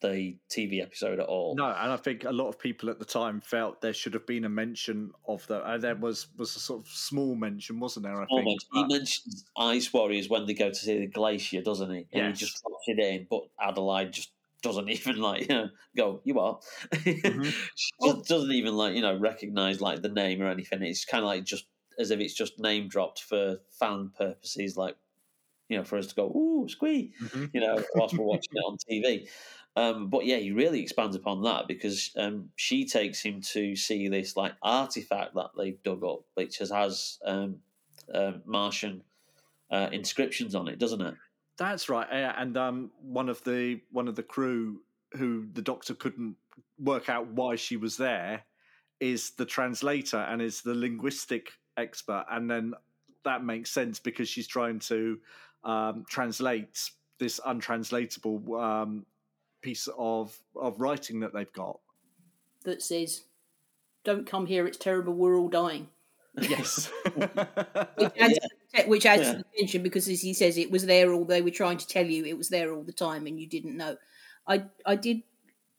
the TV episode at all. No, and I think a lot of people at the time felt there should have been a mention of the. Uh, there was was a sort of small mention, wasn't there? I think. Almost. He mentions Ice Warriors when they go to see the glacier, doesn't he? And he just drops it in, but Adelaide just doesn't even like you know, go. You are. Mm-hmm. she just doesn't even like you know recognize like the name or anything. It's kind of like just as if it's just name dropped for fan purposes, like you know, for us to go ooh squee, Mhm. you know, whilst we're watching it on TV. Um, but yeah, he really expands upon that because um, she takes him to see this like artifact that they've dug up, which has, has um, uh, Martian uh, inscriptions on it, doesn't it? That's right, yeah, and um, one of the one of the crew who the doctor couldn't work out why she was there is the translator and is the linguistic expert, and then that makes sense because she's trying to um, translate this untranslatable um, piece of of writing that they've got. that says, "Don't come here; it's terrible. We're all dying." Yes. Which adds, which adds Yeah. to the tension because, as he says, it was there all. They were trying to tell you it was there all the time, and you didn't know. I I did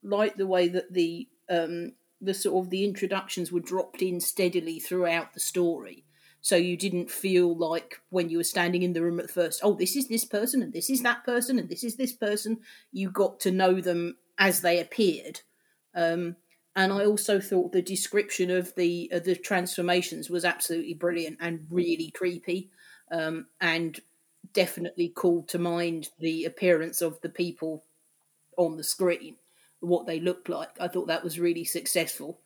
like the way that the um the sort of the introductions were dropped in steadily throughout the story. So you didn't feel like when you were standing in the room at first, oh, this is this person and this is that person and this is this person. You got to know them as they appeared. Um, and I also thought the description of the of the transformations was absolutely brilliant and really creepy, um, and definitely called to mind the appearance of the people on the screen, what they looked like. I thought that was really successful.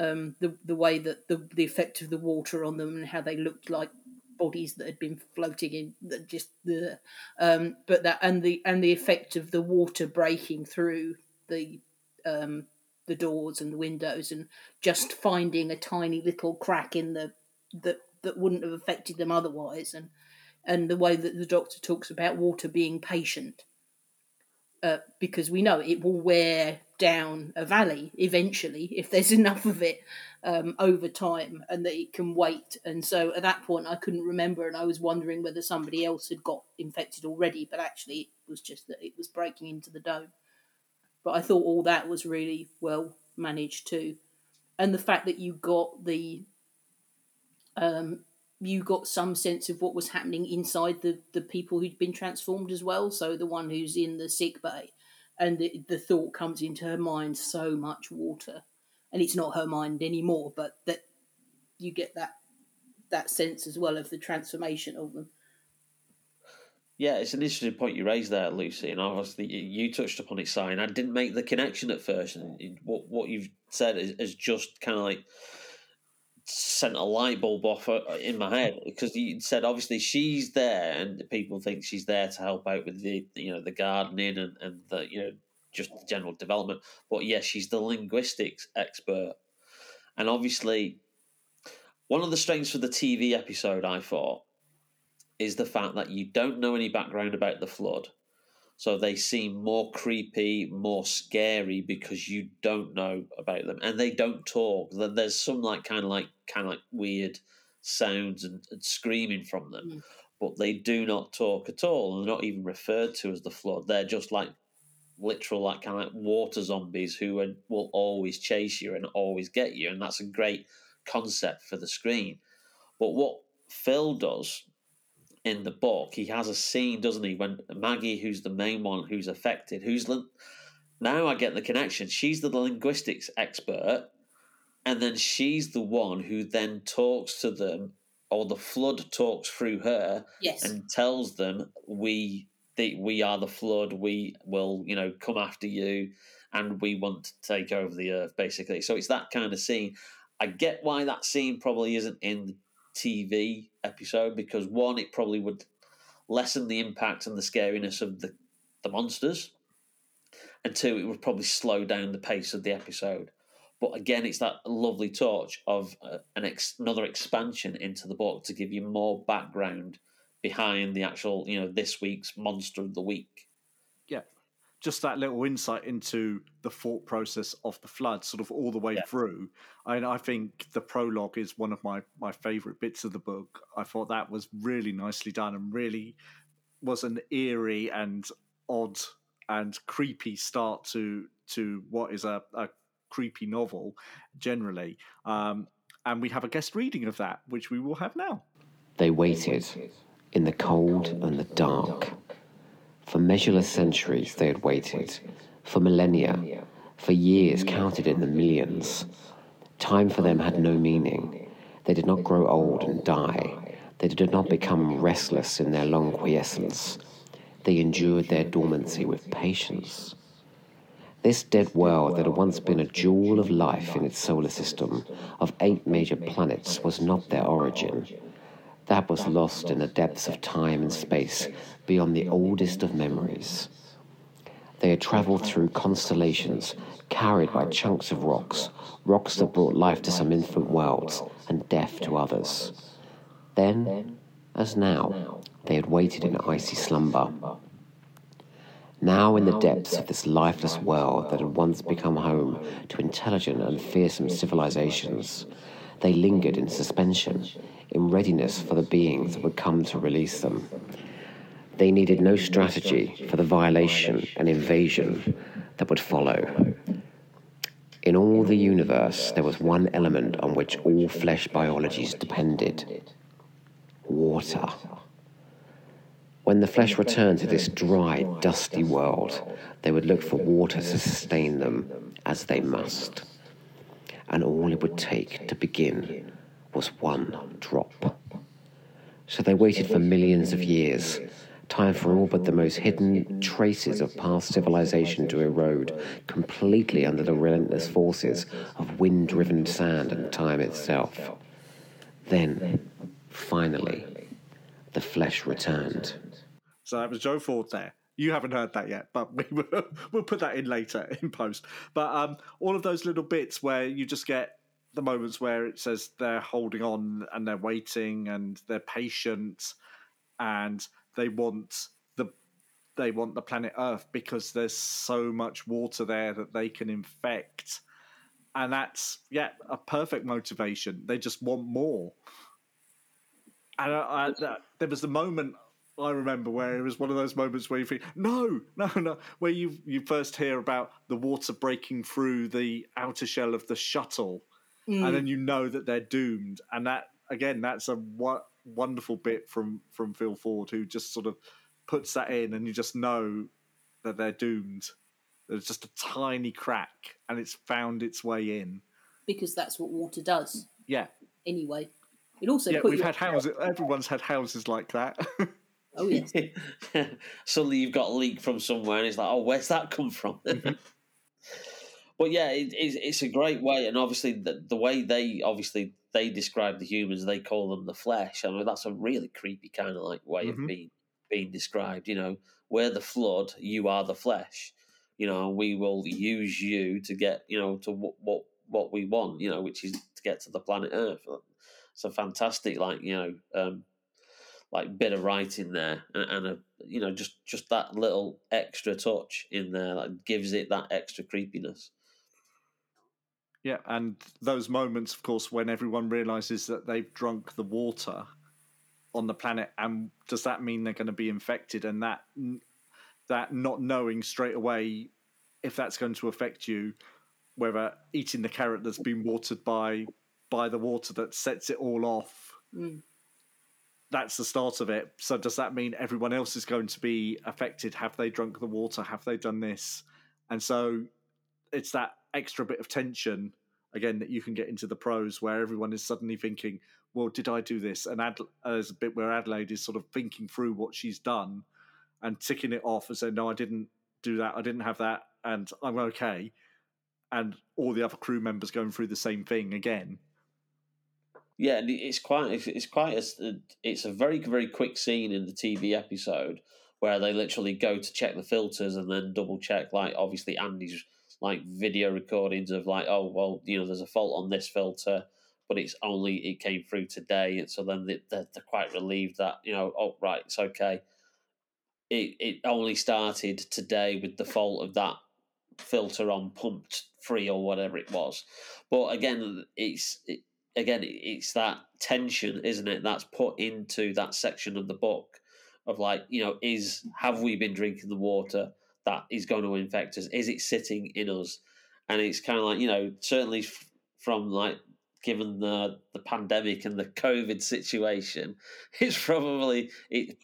Um, the the way that the the effect of the water on them and how they looked like bodies that had been floating in that just the um, but that and the and the effect of the water breaking through the um, the doors and the windows and just finding a tiny little crack in the that that wouldn't have affected them otherwise. And and the way that the doctor talks about water being patient uh, because we know it will wear down a valley eventually if there's enough of it um, over time and that it can wait. And so at that point i couldn't remember and i was wondering whether somebody else had got infected already but actually it was just that it was breaking into the dome. But I thought all that was really well managed too, and the fact that you got the, um, you got some sense of what was happening inside the the people who'd been transformed as well. So the one who's in the sick bay, and the the thought comes into her mind: so much water, and it's not her mind anymore, but that you get that that sense as well of the transformation of them. Yeah, it's an interesting point you raised there, Lucy, and obviously you touched upon it, Si, and I didn't make the connection at first. And what what you've said is, is just kind of like sent a light bulb off uh, in my head because you said obviously she's there, and people think she's there to help out with the you know the gardening and and the you know just the general development. But yes, she's the linguistics expert, and obviously one of the strengths for the TV episode, I thought, is the fact that you don't know any background about the flood. So they seem more creepy, more scary because you don't know about them, and they don't talk. There- There's some like kind of like kind of like weird sounds and, and screaming from them, Mm. but they do not talk at all, and they're not even referred to as the flood. They're just like literal like kind of like water zombies who are, will always chase you and always get you, and that's a great concept for the screen. But what Phil does in the book, he has a scene, doesn't he, when Maggie, who's the main one who's affected, who's now I get the connection. She's the linguistics expert, and then she's the one who then talks to them, or the flood talks through her Yes, and tells them we the, we are the flood. We will you know come after you, and we want to take over the earth basically. So it's that kind of scene. I get why that scene probably isn't in the TV episode because one, it probably would lessen the impact and the scariness of the the monsters, and two, it would probably slow down the pace of the episode. But again, it's that lovely touch of uh, an ex- another expansion into the book to give you more background behind the actual, you know, this week's monster of the week. Yeah, just that little insight into the thought process of the flood, sort of all the way Yeah. through. And I think the prologue is one of my my favorite bits of the book. I thought that was really nicely done and really was an eerie and odd and creepy start to to what is a, a creepy novel generally. Um, and we have a guest reading of that, which we will have now. They waited in the cold and the dark. For measureless centuries they had waited, for millennia, for years counted in the millions. Time for them had no meaning. They did not grow old and die. They did not become restless in their long quiescence. They endured their dormancy with patience. This dead world that had once been a jewel of life in its solar system of eight major planets was not their origin. That was lost in the depths of time and space beyond the oldest of memories. They had traveled through constellations, carried by chunks of rocks, rocks that brought life to some infant worlds and death to others. Then, as now, they had waited in icy slumber. Now, in the depths of this lifeless world that had once become home to intelligent and fearsome civilizations, they lingered in suspension, in readiness for the beings that would come to release them. They needed no strategy for the violation and invasion that would follow. In all the universe, there was one element on which all flesh biologies depended water. When the flesh returned to this dry, dusty world, they would look for water to sustain them as they must. And all it would take to begin was one drop. So they waited for millions of years, time for all but the most hidden traces of past civilization to erode completely under the relentless forces of wind driven sand and time itself. Then, finally, the flesh returned. So that was Joe Ford there. You haven't heard that yet, but we will, we'll put that in later in post. But um, all of those little bits where you just get the moments where it says they're holding on and they're waiting and they're patient and they want the they want the planet Earth because there's so much water there that they can infect, and that's yeah a perfect motivation. They just want more. And I, I, there was the moment I remember where it was one of those moments where you think, no, no, no, where you you first hear about the water breaking through the outer shell of the shuttle, and then mm. you know that they're doomed. And that again, that's a wo- wonderful bit from from Phil Ford, who just sort of puts that in, and you just know that they're doomed. There's just a tiny crack, and it's found its way in. because that's what water does Yeah, anyway. It also yeah, put we've had houses. Everyone's had houses like that. Oh yes, Suddenly you've got a leak from somewhere, and it's like, oh, where's that come from? but yeah, it, it's, it's a great way, and obviously the, the way they obviously they describe the humans, they call them the flesh. I mean, that's a really creepy kind of like way Mhm. of being being described. You know, we're the flood, you are the flesh. You know, and we will use you to get you know to what what what we want. You know, which is to get to the planet Earth. It's a fantastic, like you know. Um, like bit of writing there and, and a you know just just that little extra touch in there that gives it that extra creepiness Yeah, and those moments, of course, when everyone realizes that they've drunk the water on the planet, and does that mean they're going to be infected? And that that not knowing straight away if that's going to affect you, whether eating the carrot that's been watered by by the water that sets it all off. Mm. That's the start of it. So does that mean everyone else is going to be affected? Have they drunk the water? Have they done this? And so it's that extra bit of tension again that you can get into the prose where everyone is suddenly thinking, well, did I do this? And Ad- there's a bit where Adelaide is sort of thinking through what she's done and ticking it off and saying, no, I didn't do that. I didn't have that. And I'm okay. And all the other crew members going through the same thing again. yeah it's quite it's, it's quite a, uh, it's a very very quick scene in the tv episode where they literally go to check the filters and then double check, like obviously Andy's like video recordings of like, oh well, you know, there's a fault on this filter, but it's only it came through today, and so then they, they're, they're quite relieved that you know, oh right, it's okay. It it only started today with the fault of that filter on pumped free or whatever it was, but again, it's it, again it's that tension, isn't it? That's put into that section of the book of like you know, is have we been drinking the water? That is going to infect us? Is it sitting in us? And it's kind of like you know, certainly from like given the the pandemic and the COVID situation, it's probably it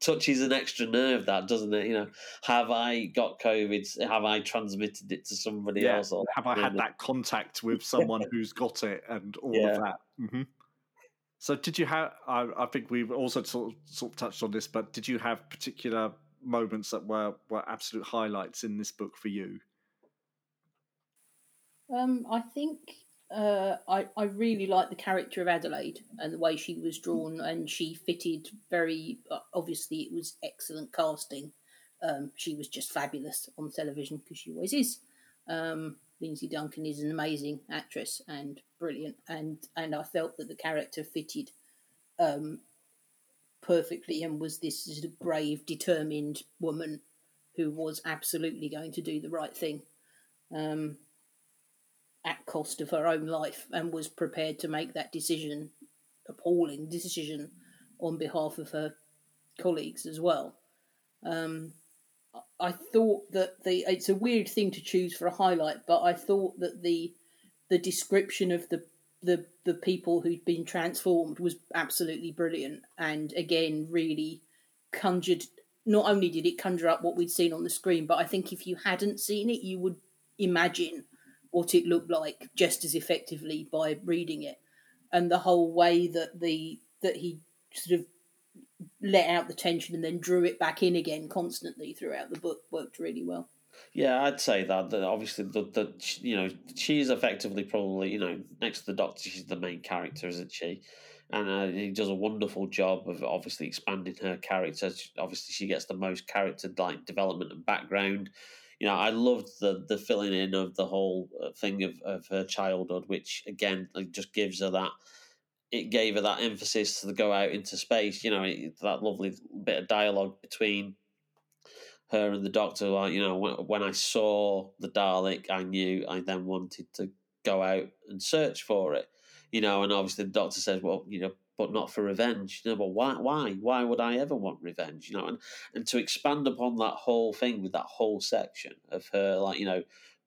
touches an extra nerve that doesn't it? You know, have I got COVID? Have I transmitted it to somebody yeah. else? Have I had that contact with someone who's got it and all yeah. of that? Mm-hmm. So, did you have? I, I, think we've also sort of, sort of touched on this, but did you have particular moments that were were absolute highlights in this book for you? Um, I think uh, I I really like the character of Adelaide and the way she was drawn, and she fitted very. Uh, obviously, it was excellent casting. Um, she was just fabulous on television because she always is. Um, Lindsay Duncan is an amazing actress and brilliant, and and I felt that the character fitted um, perfectly and was this sort of brave, determined woman who was absolutely going to do the right thing um, at cost of her own life and was prepared to make that decision, appalling decision, on behalf of her colleagues as well. Um, I thought that the it's a weird thing to choose for a highlight, but I thought that the the description of the the the people who'd been transformed was absolutely brilliant, and again, really conjured. Not only did it conjure up what we'd seen on the screen, but I think if you hadn't seen it, you would imagine what it looked like just as effectively by reading it, and the whole way that the that he sort of let out the tension and then drew it back in again constantly throughout the book worked really well. Yeah, I'd say that. That obviously, the, the you know she's effectively probably you know next to the Doctor, she's the main character, isn't she? And uh, he does a wonderful job of obviously expanding her character. Obviously, she gets the most character like development and background. You know, I loved the the filling in of the whole uh, thing of, of her childhood, which again just gives her that. It gave her that emphasis to go out into space. You know, that lovely bit of dialogue between her and the doctor, like, you know, when, when I saw the Dalek, I knew I then wanted to go out and search for it, you know, and obviously the doctor says, well, you know, but not for revenge. You know, but why, why, why would I ever want revenge? You know, and, and to expand upon that whole thing with that whole section of her, like, you know,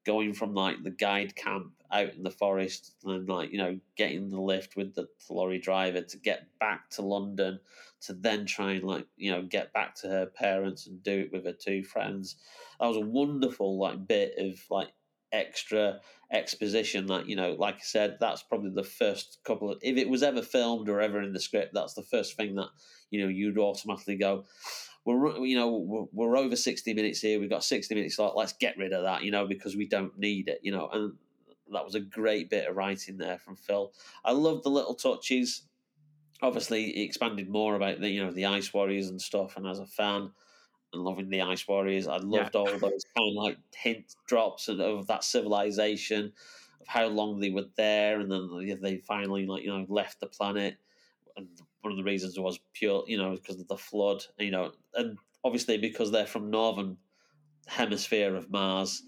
going from like the guide camp out in the forest and like you know getting the lift with the lorry driver to get back to London to then try and like you know get back to her parents and do it with her two friends. That was a wonderful like bit of like extra exposition that you know like i said that's probably the first couple of if it was ever filmed or ever in the script that's the first thing that you know you'd automatically go we're you know we're, we're over 60 minutes here. We've got 60 minutes left. Let's get rid of that you know because we don't need it you know and that was a great bit of writing there from phil. I love the little touches obviously he expanded more about the you know the ice warriors and stuff and as a fan and loving the ice warriors i loved yeah. all those kind of like hint drops of, of that civilization of how long they were there and then they finally like you know left the planet and one of the reasons was pure, you know, because of the flood, you know, and obviously because they're from northern hemisphere of Mars,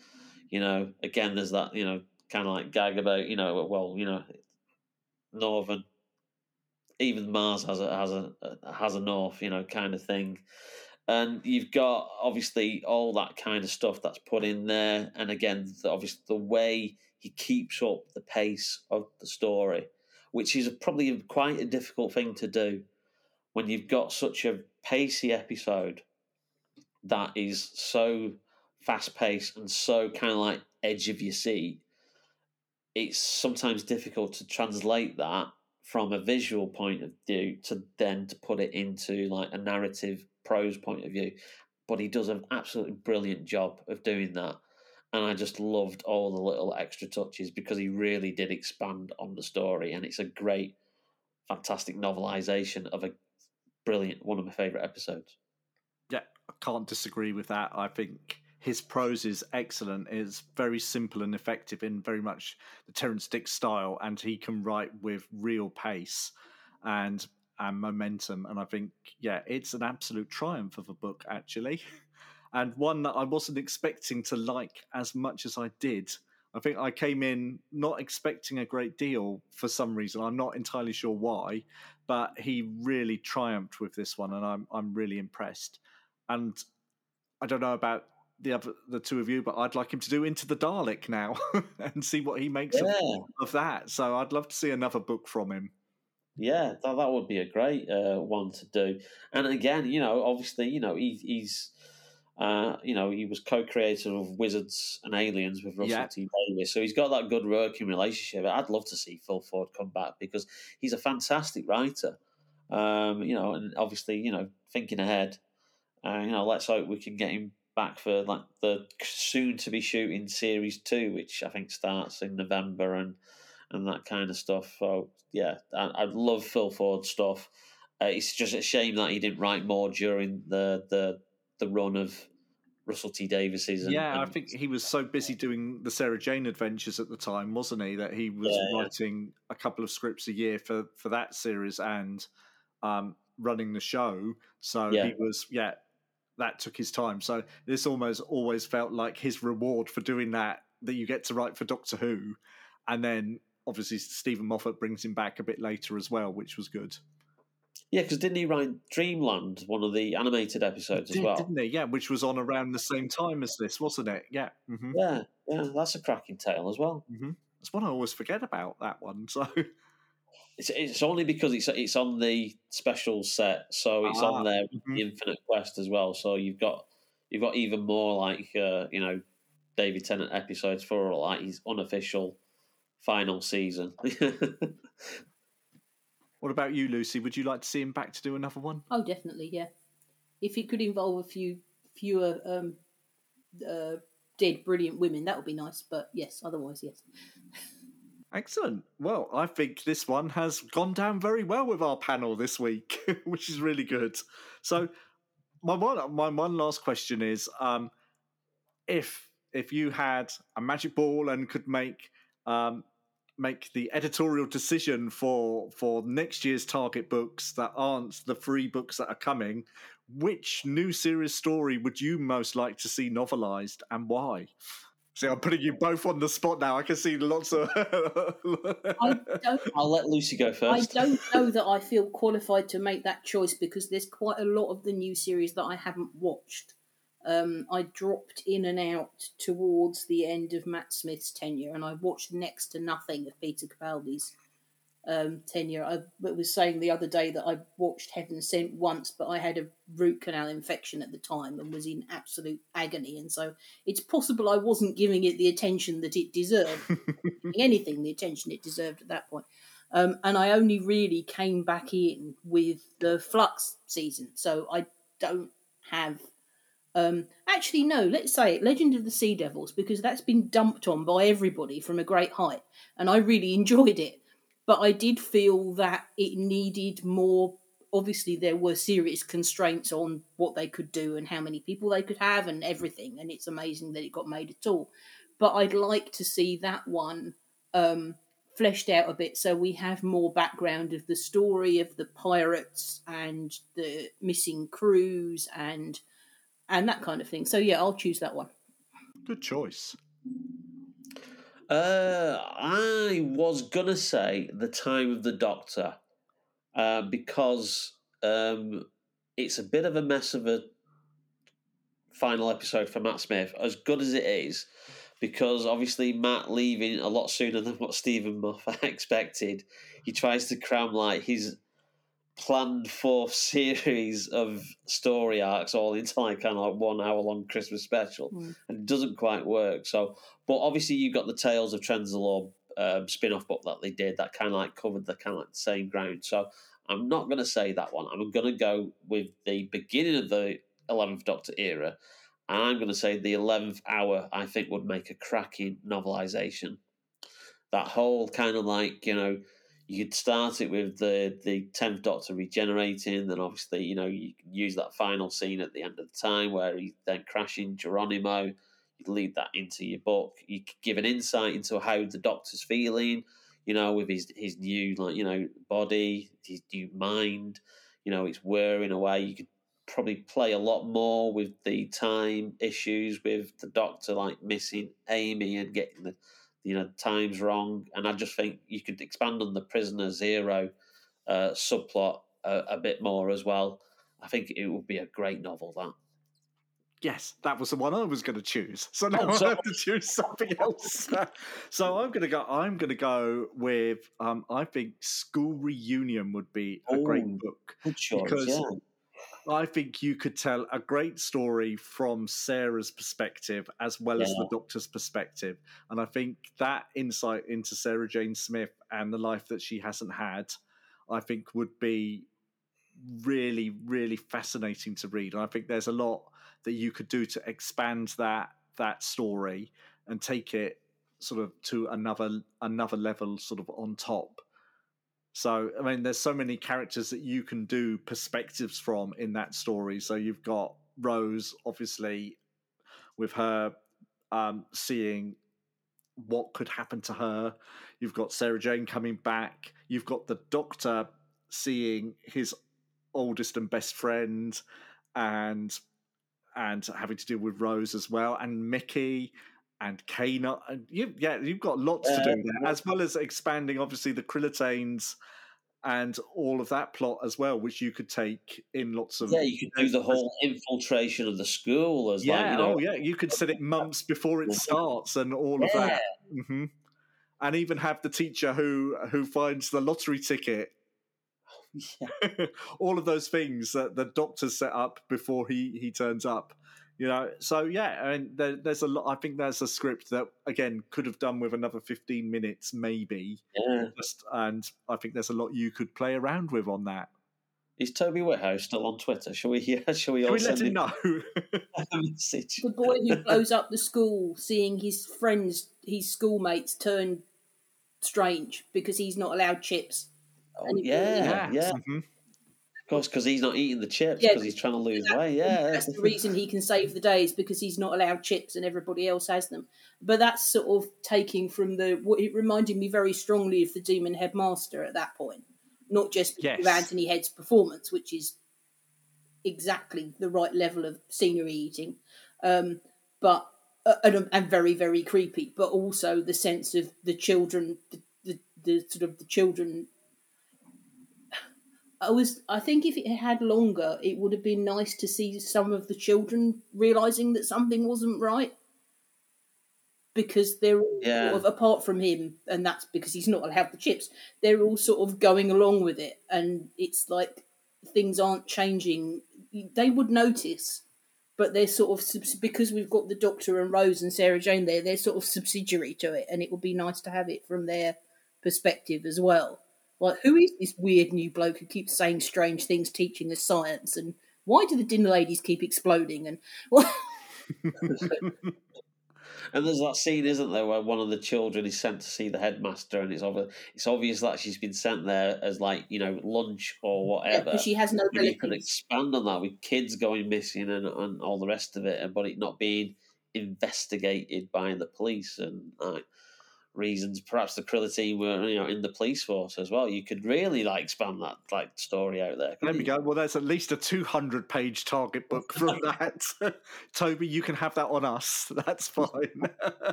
you know, again, there's that, you know, kind of like gag about, you know, well, you know, northern, even Mars has a has a has a north, you know, kind of thing. And you've got obviously all that kind of stuff that's put in there, and again, the, obviously the way he keeps up the pace of the story which is probably quite a difficult thing to do when you've got such a pacey episode that is so fast paced and so kind of like edge of your seat. It's sometimes difficult to translate that from a visual point of view to then to put it into like a narrative prose point of view. But he does an absolutely brilliant job of doing that and I just loved all the little extra touches because he really did expand on the story, and it's a great, fantastic novelization of a brilliant one of my favorite episodes. Yeah, I can't disagree with that. I think his prose is excellent. It's very simple and effective in very much the Terrance Dick style, and he can write with real pace and and momentum. And I think, yeah, it's an absolute triumph of a book, actually, and one that I wasn't expecting to like as much as I did. I think I came in not expecting a great deal for some reason. I'm not entirely sure why, but he really triumphed with this one, and I'm I'm really impressed. And I don't know about the other the two of you, but I'd like him to do Into the Dalek now and see what he makes Yeah. of, that. So I'd love to see another book from him. Yeah, that, that would be a great uh, one to do. And again, you know, obviously, you know, he, he's, uh, you know, he was co-creator of Wizards and Aliens with Russell Yeah. T Davies, so he's got that good working relationship. I'd love to see Phil Ford come back because he's a fantastic writer. Um, you know, and obviously, you know, thinking ahead, uh, you know, let's hope we can get him back for like the soon to be shooting series two, which I think starts in November and and that kind of stuff. So yeah, I, I love Phil Ford stuff. Uh, it's just a shame that he didn't write more during the the the run of Russell T Davies's. And, yeah, I think he was so busy doing the Sarah Jane adventures at the time, wasn't he? That he was Yeah. writing a couple of scripts a year for for that series and um, running the show. So Yeah. he was, yeah, that took his time. So this almost always felt like his reward for doing that. That you get to write for Doctor Who, and then obviously Steven Moffat brings him back a bit later as well, which was good. yeah, because didn't he write Dreamland, one of the animated episodes as well? didn't he? Yeah, which was on around the same time as this, wasn't it? Yeah. hmm Yeah, yeah, that's a cracking tale as well. hmm That's one I always forget about that one. So It's it's only because it's it's on the special set, so it's Ah, on there with mhm. the Infinite Quest as well. So you've got you've got even more like uh, you know David Tennant episodes for like his unofficial final season. What about you, Lucy? Would you like to see him back to do another one? Oh, definitely, yeah. If it could involve a few fewer um, uh, dead brilliant women, that would be nice. But yes, otherwise, yes. Excellent. Well, I think this one has gone down very well with our panel this week, which is really good. So, my one, my one last question is: um, if if you had a magic ball and could make um, make the editorial decision for for next year's target books that aren't the free books that are coming, which new series story would you most like to see novelized and why? See, I'm putting you both on the spot now. I can see lots of. I don't. I'll let Lucy go first. I don't know that I feel qualified to make that choice because there's quite a lot of the new series that I haven't watched. Um, I dropped in and out towards the end of Matt Smith's tenure, and I watched next to nothing of Peter Capaldi's um, tenure. I was saying the other day that I watched Heaven Sent once, but I had a root canal infection at the time and was in absolute agony, and so it's possible I wasn't giving it the attention that it deserved. anything the attention it deserved at that point. Um, and I only really came back in with the Flux season, so I don't have. Um, actually, no. Let's say it, Legend of the Sea Devils, because that's been dumped on by everybody from a great height, and I really enjoyed it. But I did feel that it needed more. Obviously, there were serious constraints on what they could do and how many people they could have and everything, and it's amazing that it got made at all. But I'd like to see that one um, fleshed out a bit so we have more background of the story of the pirates and the missing crews and and that kind of thing. So yeah, I'll choose that one. Good choice. Uh, I was gonna say the time of the Doctor, uh, because um, it's a bit of a mess of a final episode for Matt Smith, as good as it is, because obviously Matt leaving a lot sooner than what Steven Moffat expected. He tries to cram like his planned fourth series of story arcs all into like kind of like one hour long Christmas special, Mm. and it doesn't quite work. So, but obviously you've got the Tales of Trenzalore um, spin off book that they did that kind of like covered the kind of like the same ground. So I'm not going to say that one. I'm going to go with the beginning of the 11th Doctor era. And I'm going to say the 11th hour, I think, would make a cracking novelization. That whole kind of like, you know, you could start it with the the tenth Doctor regenerating, then obviously you know you can use that final scene at the end of the time where he then crashing Geronimo. You lead that into your book. You could give an insight into how the Doctor's feeling, you know, with his his new like you know body, his new mind. You know, it's wearing away. You could probably play a lot more with the time issues with the Doctor like missing Amy and getting the you know times wrong. And I just think you could expand on the Prisoner Zero uh, subplot a, a bit more as well. I think it would be a great novel. That Yes, that was the one I was going to choose. So now Oh, I have to choose something else. so I'm going to go. I'm going to go with. Um, I think School Reunion would be a great Oh, book. good choice. Because- yeah. I think you could tell a great story from Sarah's perspective as well as the Doctor's perspective, and I think that insight into Sarah Jane Smith and the life that she hasn't had, I think would be really, really fascinating to read. And I think there's a lot that you could do to expand that that story and take it sort of to another another level, sort of on top. So, I mean, there's so many characters that you can do perspectives from in that story. So you've got Rose, obviously, with her um, seeing what could happen to her. You've got Sarah Jane coming back. You've got the Doctor seeing his oldest and best friend, and and having to deal with Rose as well, and Mickey and K-9. And you, yeah, you've got lots to Uh, do there, as well as expanding, obviously, the Krillitanes and all of that plot as well, which you could take in lots of Yeah, you could do the whole infiltration of the school as yeah, like you know. oh yeah, you could set it months before it starts and all of that. hmm And even have the teacher who who finds the lottery ticket. Yeah. all of those things that the doctor set up before he he turns up. You know, so yeah, I mean, there, there's a lot. I think there's a script that again could have done with another 15 minutes, maybe. yeah. Just, and I think there's a lot you could play around with on that. Is Toby Whithouse still on Twitter? Shall we? Yeah, shall we Can all we let send him know? a message? The boy who blows up the school, seeing his friends, his schoolmates turn strange because he's not allowed chips. Oh, And it- yeah, yeah, mhm. Of course, because he's not eating the chips Yeah, because he's trying to lose weight. Yeah, That's the reason he can save the day is because he's not allowed chips and everybody else has them. But that's sort of taking from the. what It reminded me very strongly of the Demon Headmaster at that point, not just Yes. of Anthony Head's performance, which is exactly the right level of scenery eating, um, but uh, and, and very very creepy. But also the sense of the children, the, the, the sort of the children I was. I think if it had longer, it would have been nice to see some of the children realizing that something wasn't right, because they're all Yeah. sort of apart from him, and that's because he's not allowed the chips. They're all sort of going along with it, and it's like things aren't changing. They would notice, but they're sort of because we've got the Doctor and Rose and Sarah Jane there. They're sort of subsidiary to it, and it would be nice to have it from their perspective as well. Like, who is this weird new bloke who keeps saying strange things, teaching us science, and why do the dinner ladies keep exploding? And what? And there's that scene, isn't there, where one of the children is sent to see the headmaster, and it's obvious it's obvious that she's been sent there as like you know lunch or whatever. because she has no Maybe you relatives. expand on that with kids going missing and, and all the rest of it, and but it not being investigated by the police and like reasons. Perhaps the Krillitanes were you know in the police force as well. You could really like expand that like story out there. There we you? go. Well, there's at least a 200 page target book from that. Toby, you can have that on us. That's fine.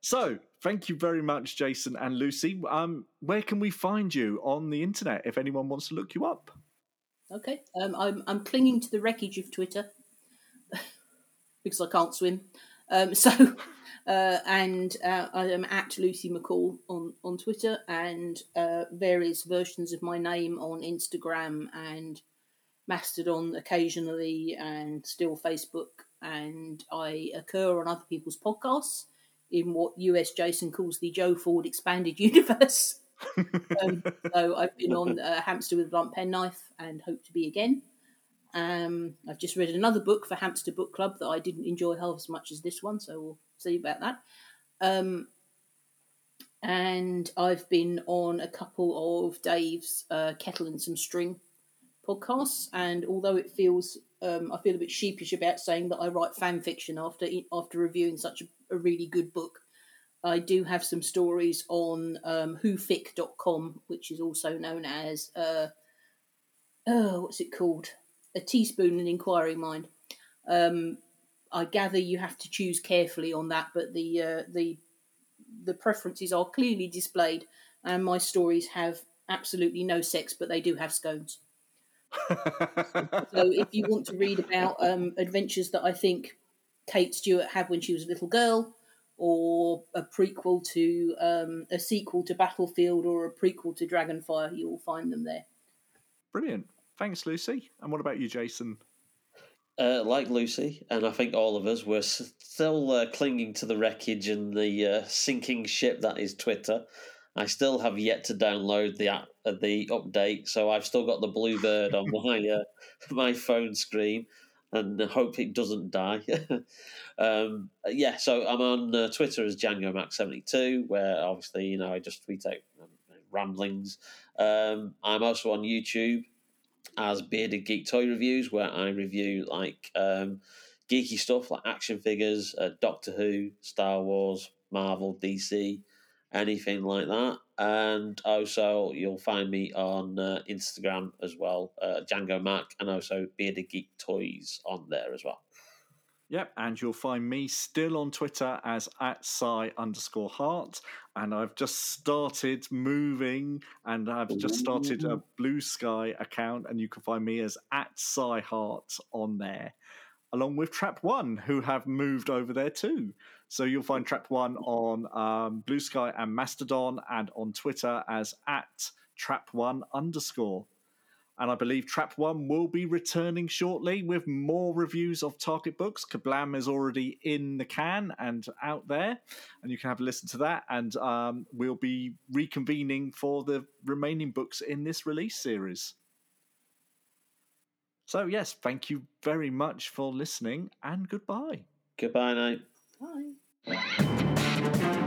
so, thank you very much, Jason and Lucy. Um, where can we find you on the internet if anyone wants to look you up? Okay, um, I'm I'm clinging to the wreckage of Twitter because I can't swim. Um, so, uh, and uh, I am at Lucy McCaul on on Twitter and uh, various versions of my name on Instagram and Mastodon occasionally, and still Facebook. And I occur on other people's podcasts in what US Jason calls the Joe Ford expanded universe. um, so I've been on Hamster with a Blunt Penknife and hope to be again. Um, I've just read another book for Hamster Book Club that I didn't enjoy half as much as this one, so we'll see about that. Um, and I've been on a couple of Dave's uh, Kettle and Some String podcasts. And although it feels, um, I feel a bit sheepish about saying that I write fan fiction after after reviewing such a, a really good book. I do have some stories on um, whofic.com, which is also known as, uh, oh, what's it called? A teaspoon and inquiry mind. Um, I gather you have to choose carefully on that, but the uh, the the preferences are clearly displayed, and my stories have absolutely no sex, but they do have scones. so if you want to read about um, adventures that I think Kate Stewart had when she was a little girl, or a prequel to um, a sequel to Battlefield, or a prequel to Dragonfire, you will find them there. Brilliant. Thanks, Lucy. And what about you, Jason? Uh, like Lucy, and I think all of us, we're still uh, clinging to the wreckage and the uh, sinking ship that is Twitter. I still have yet to download the app, uh, the update, so I've still got the blue bird on my uh, my phone screen, and hope it doesn't die. um, yeah, so I'm on uh, Twitter as Jango Max seventy two, where obviously you know I just tweet out um, ramblings. Um, I'm also on YouTube as Bearded Geek Toy Reviews, where I review like um, geeky stuff like action figures, uh, Doctor Who, Star Wars, Marvel, DC, anything like that. And also, you'll find me on uh, Instagram as well, uh, Jango Mac, and also Bearded Geek Toys on there as well. Yep, and you'll find me still on Twitter as at Si underscore Hart. And I've just started moving and I've just started a blue sky account, and you can find me as at Si Hart on there, along with Trap One, who have moved over there too. So you'll find Trap One on um, Blue Sky and Mastodon, and on Twitter as at Trap One underscore. And I believe Trap One will be returning shortly with more reviews of Target books. Kablam is already in the can and out there, and you can have a listen to that. And um, we'll be reconvening for the remaining books in this release series. So, yes, thank you very much for listening, and goodbye. Goodbye, night. Bye.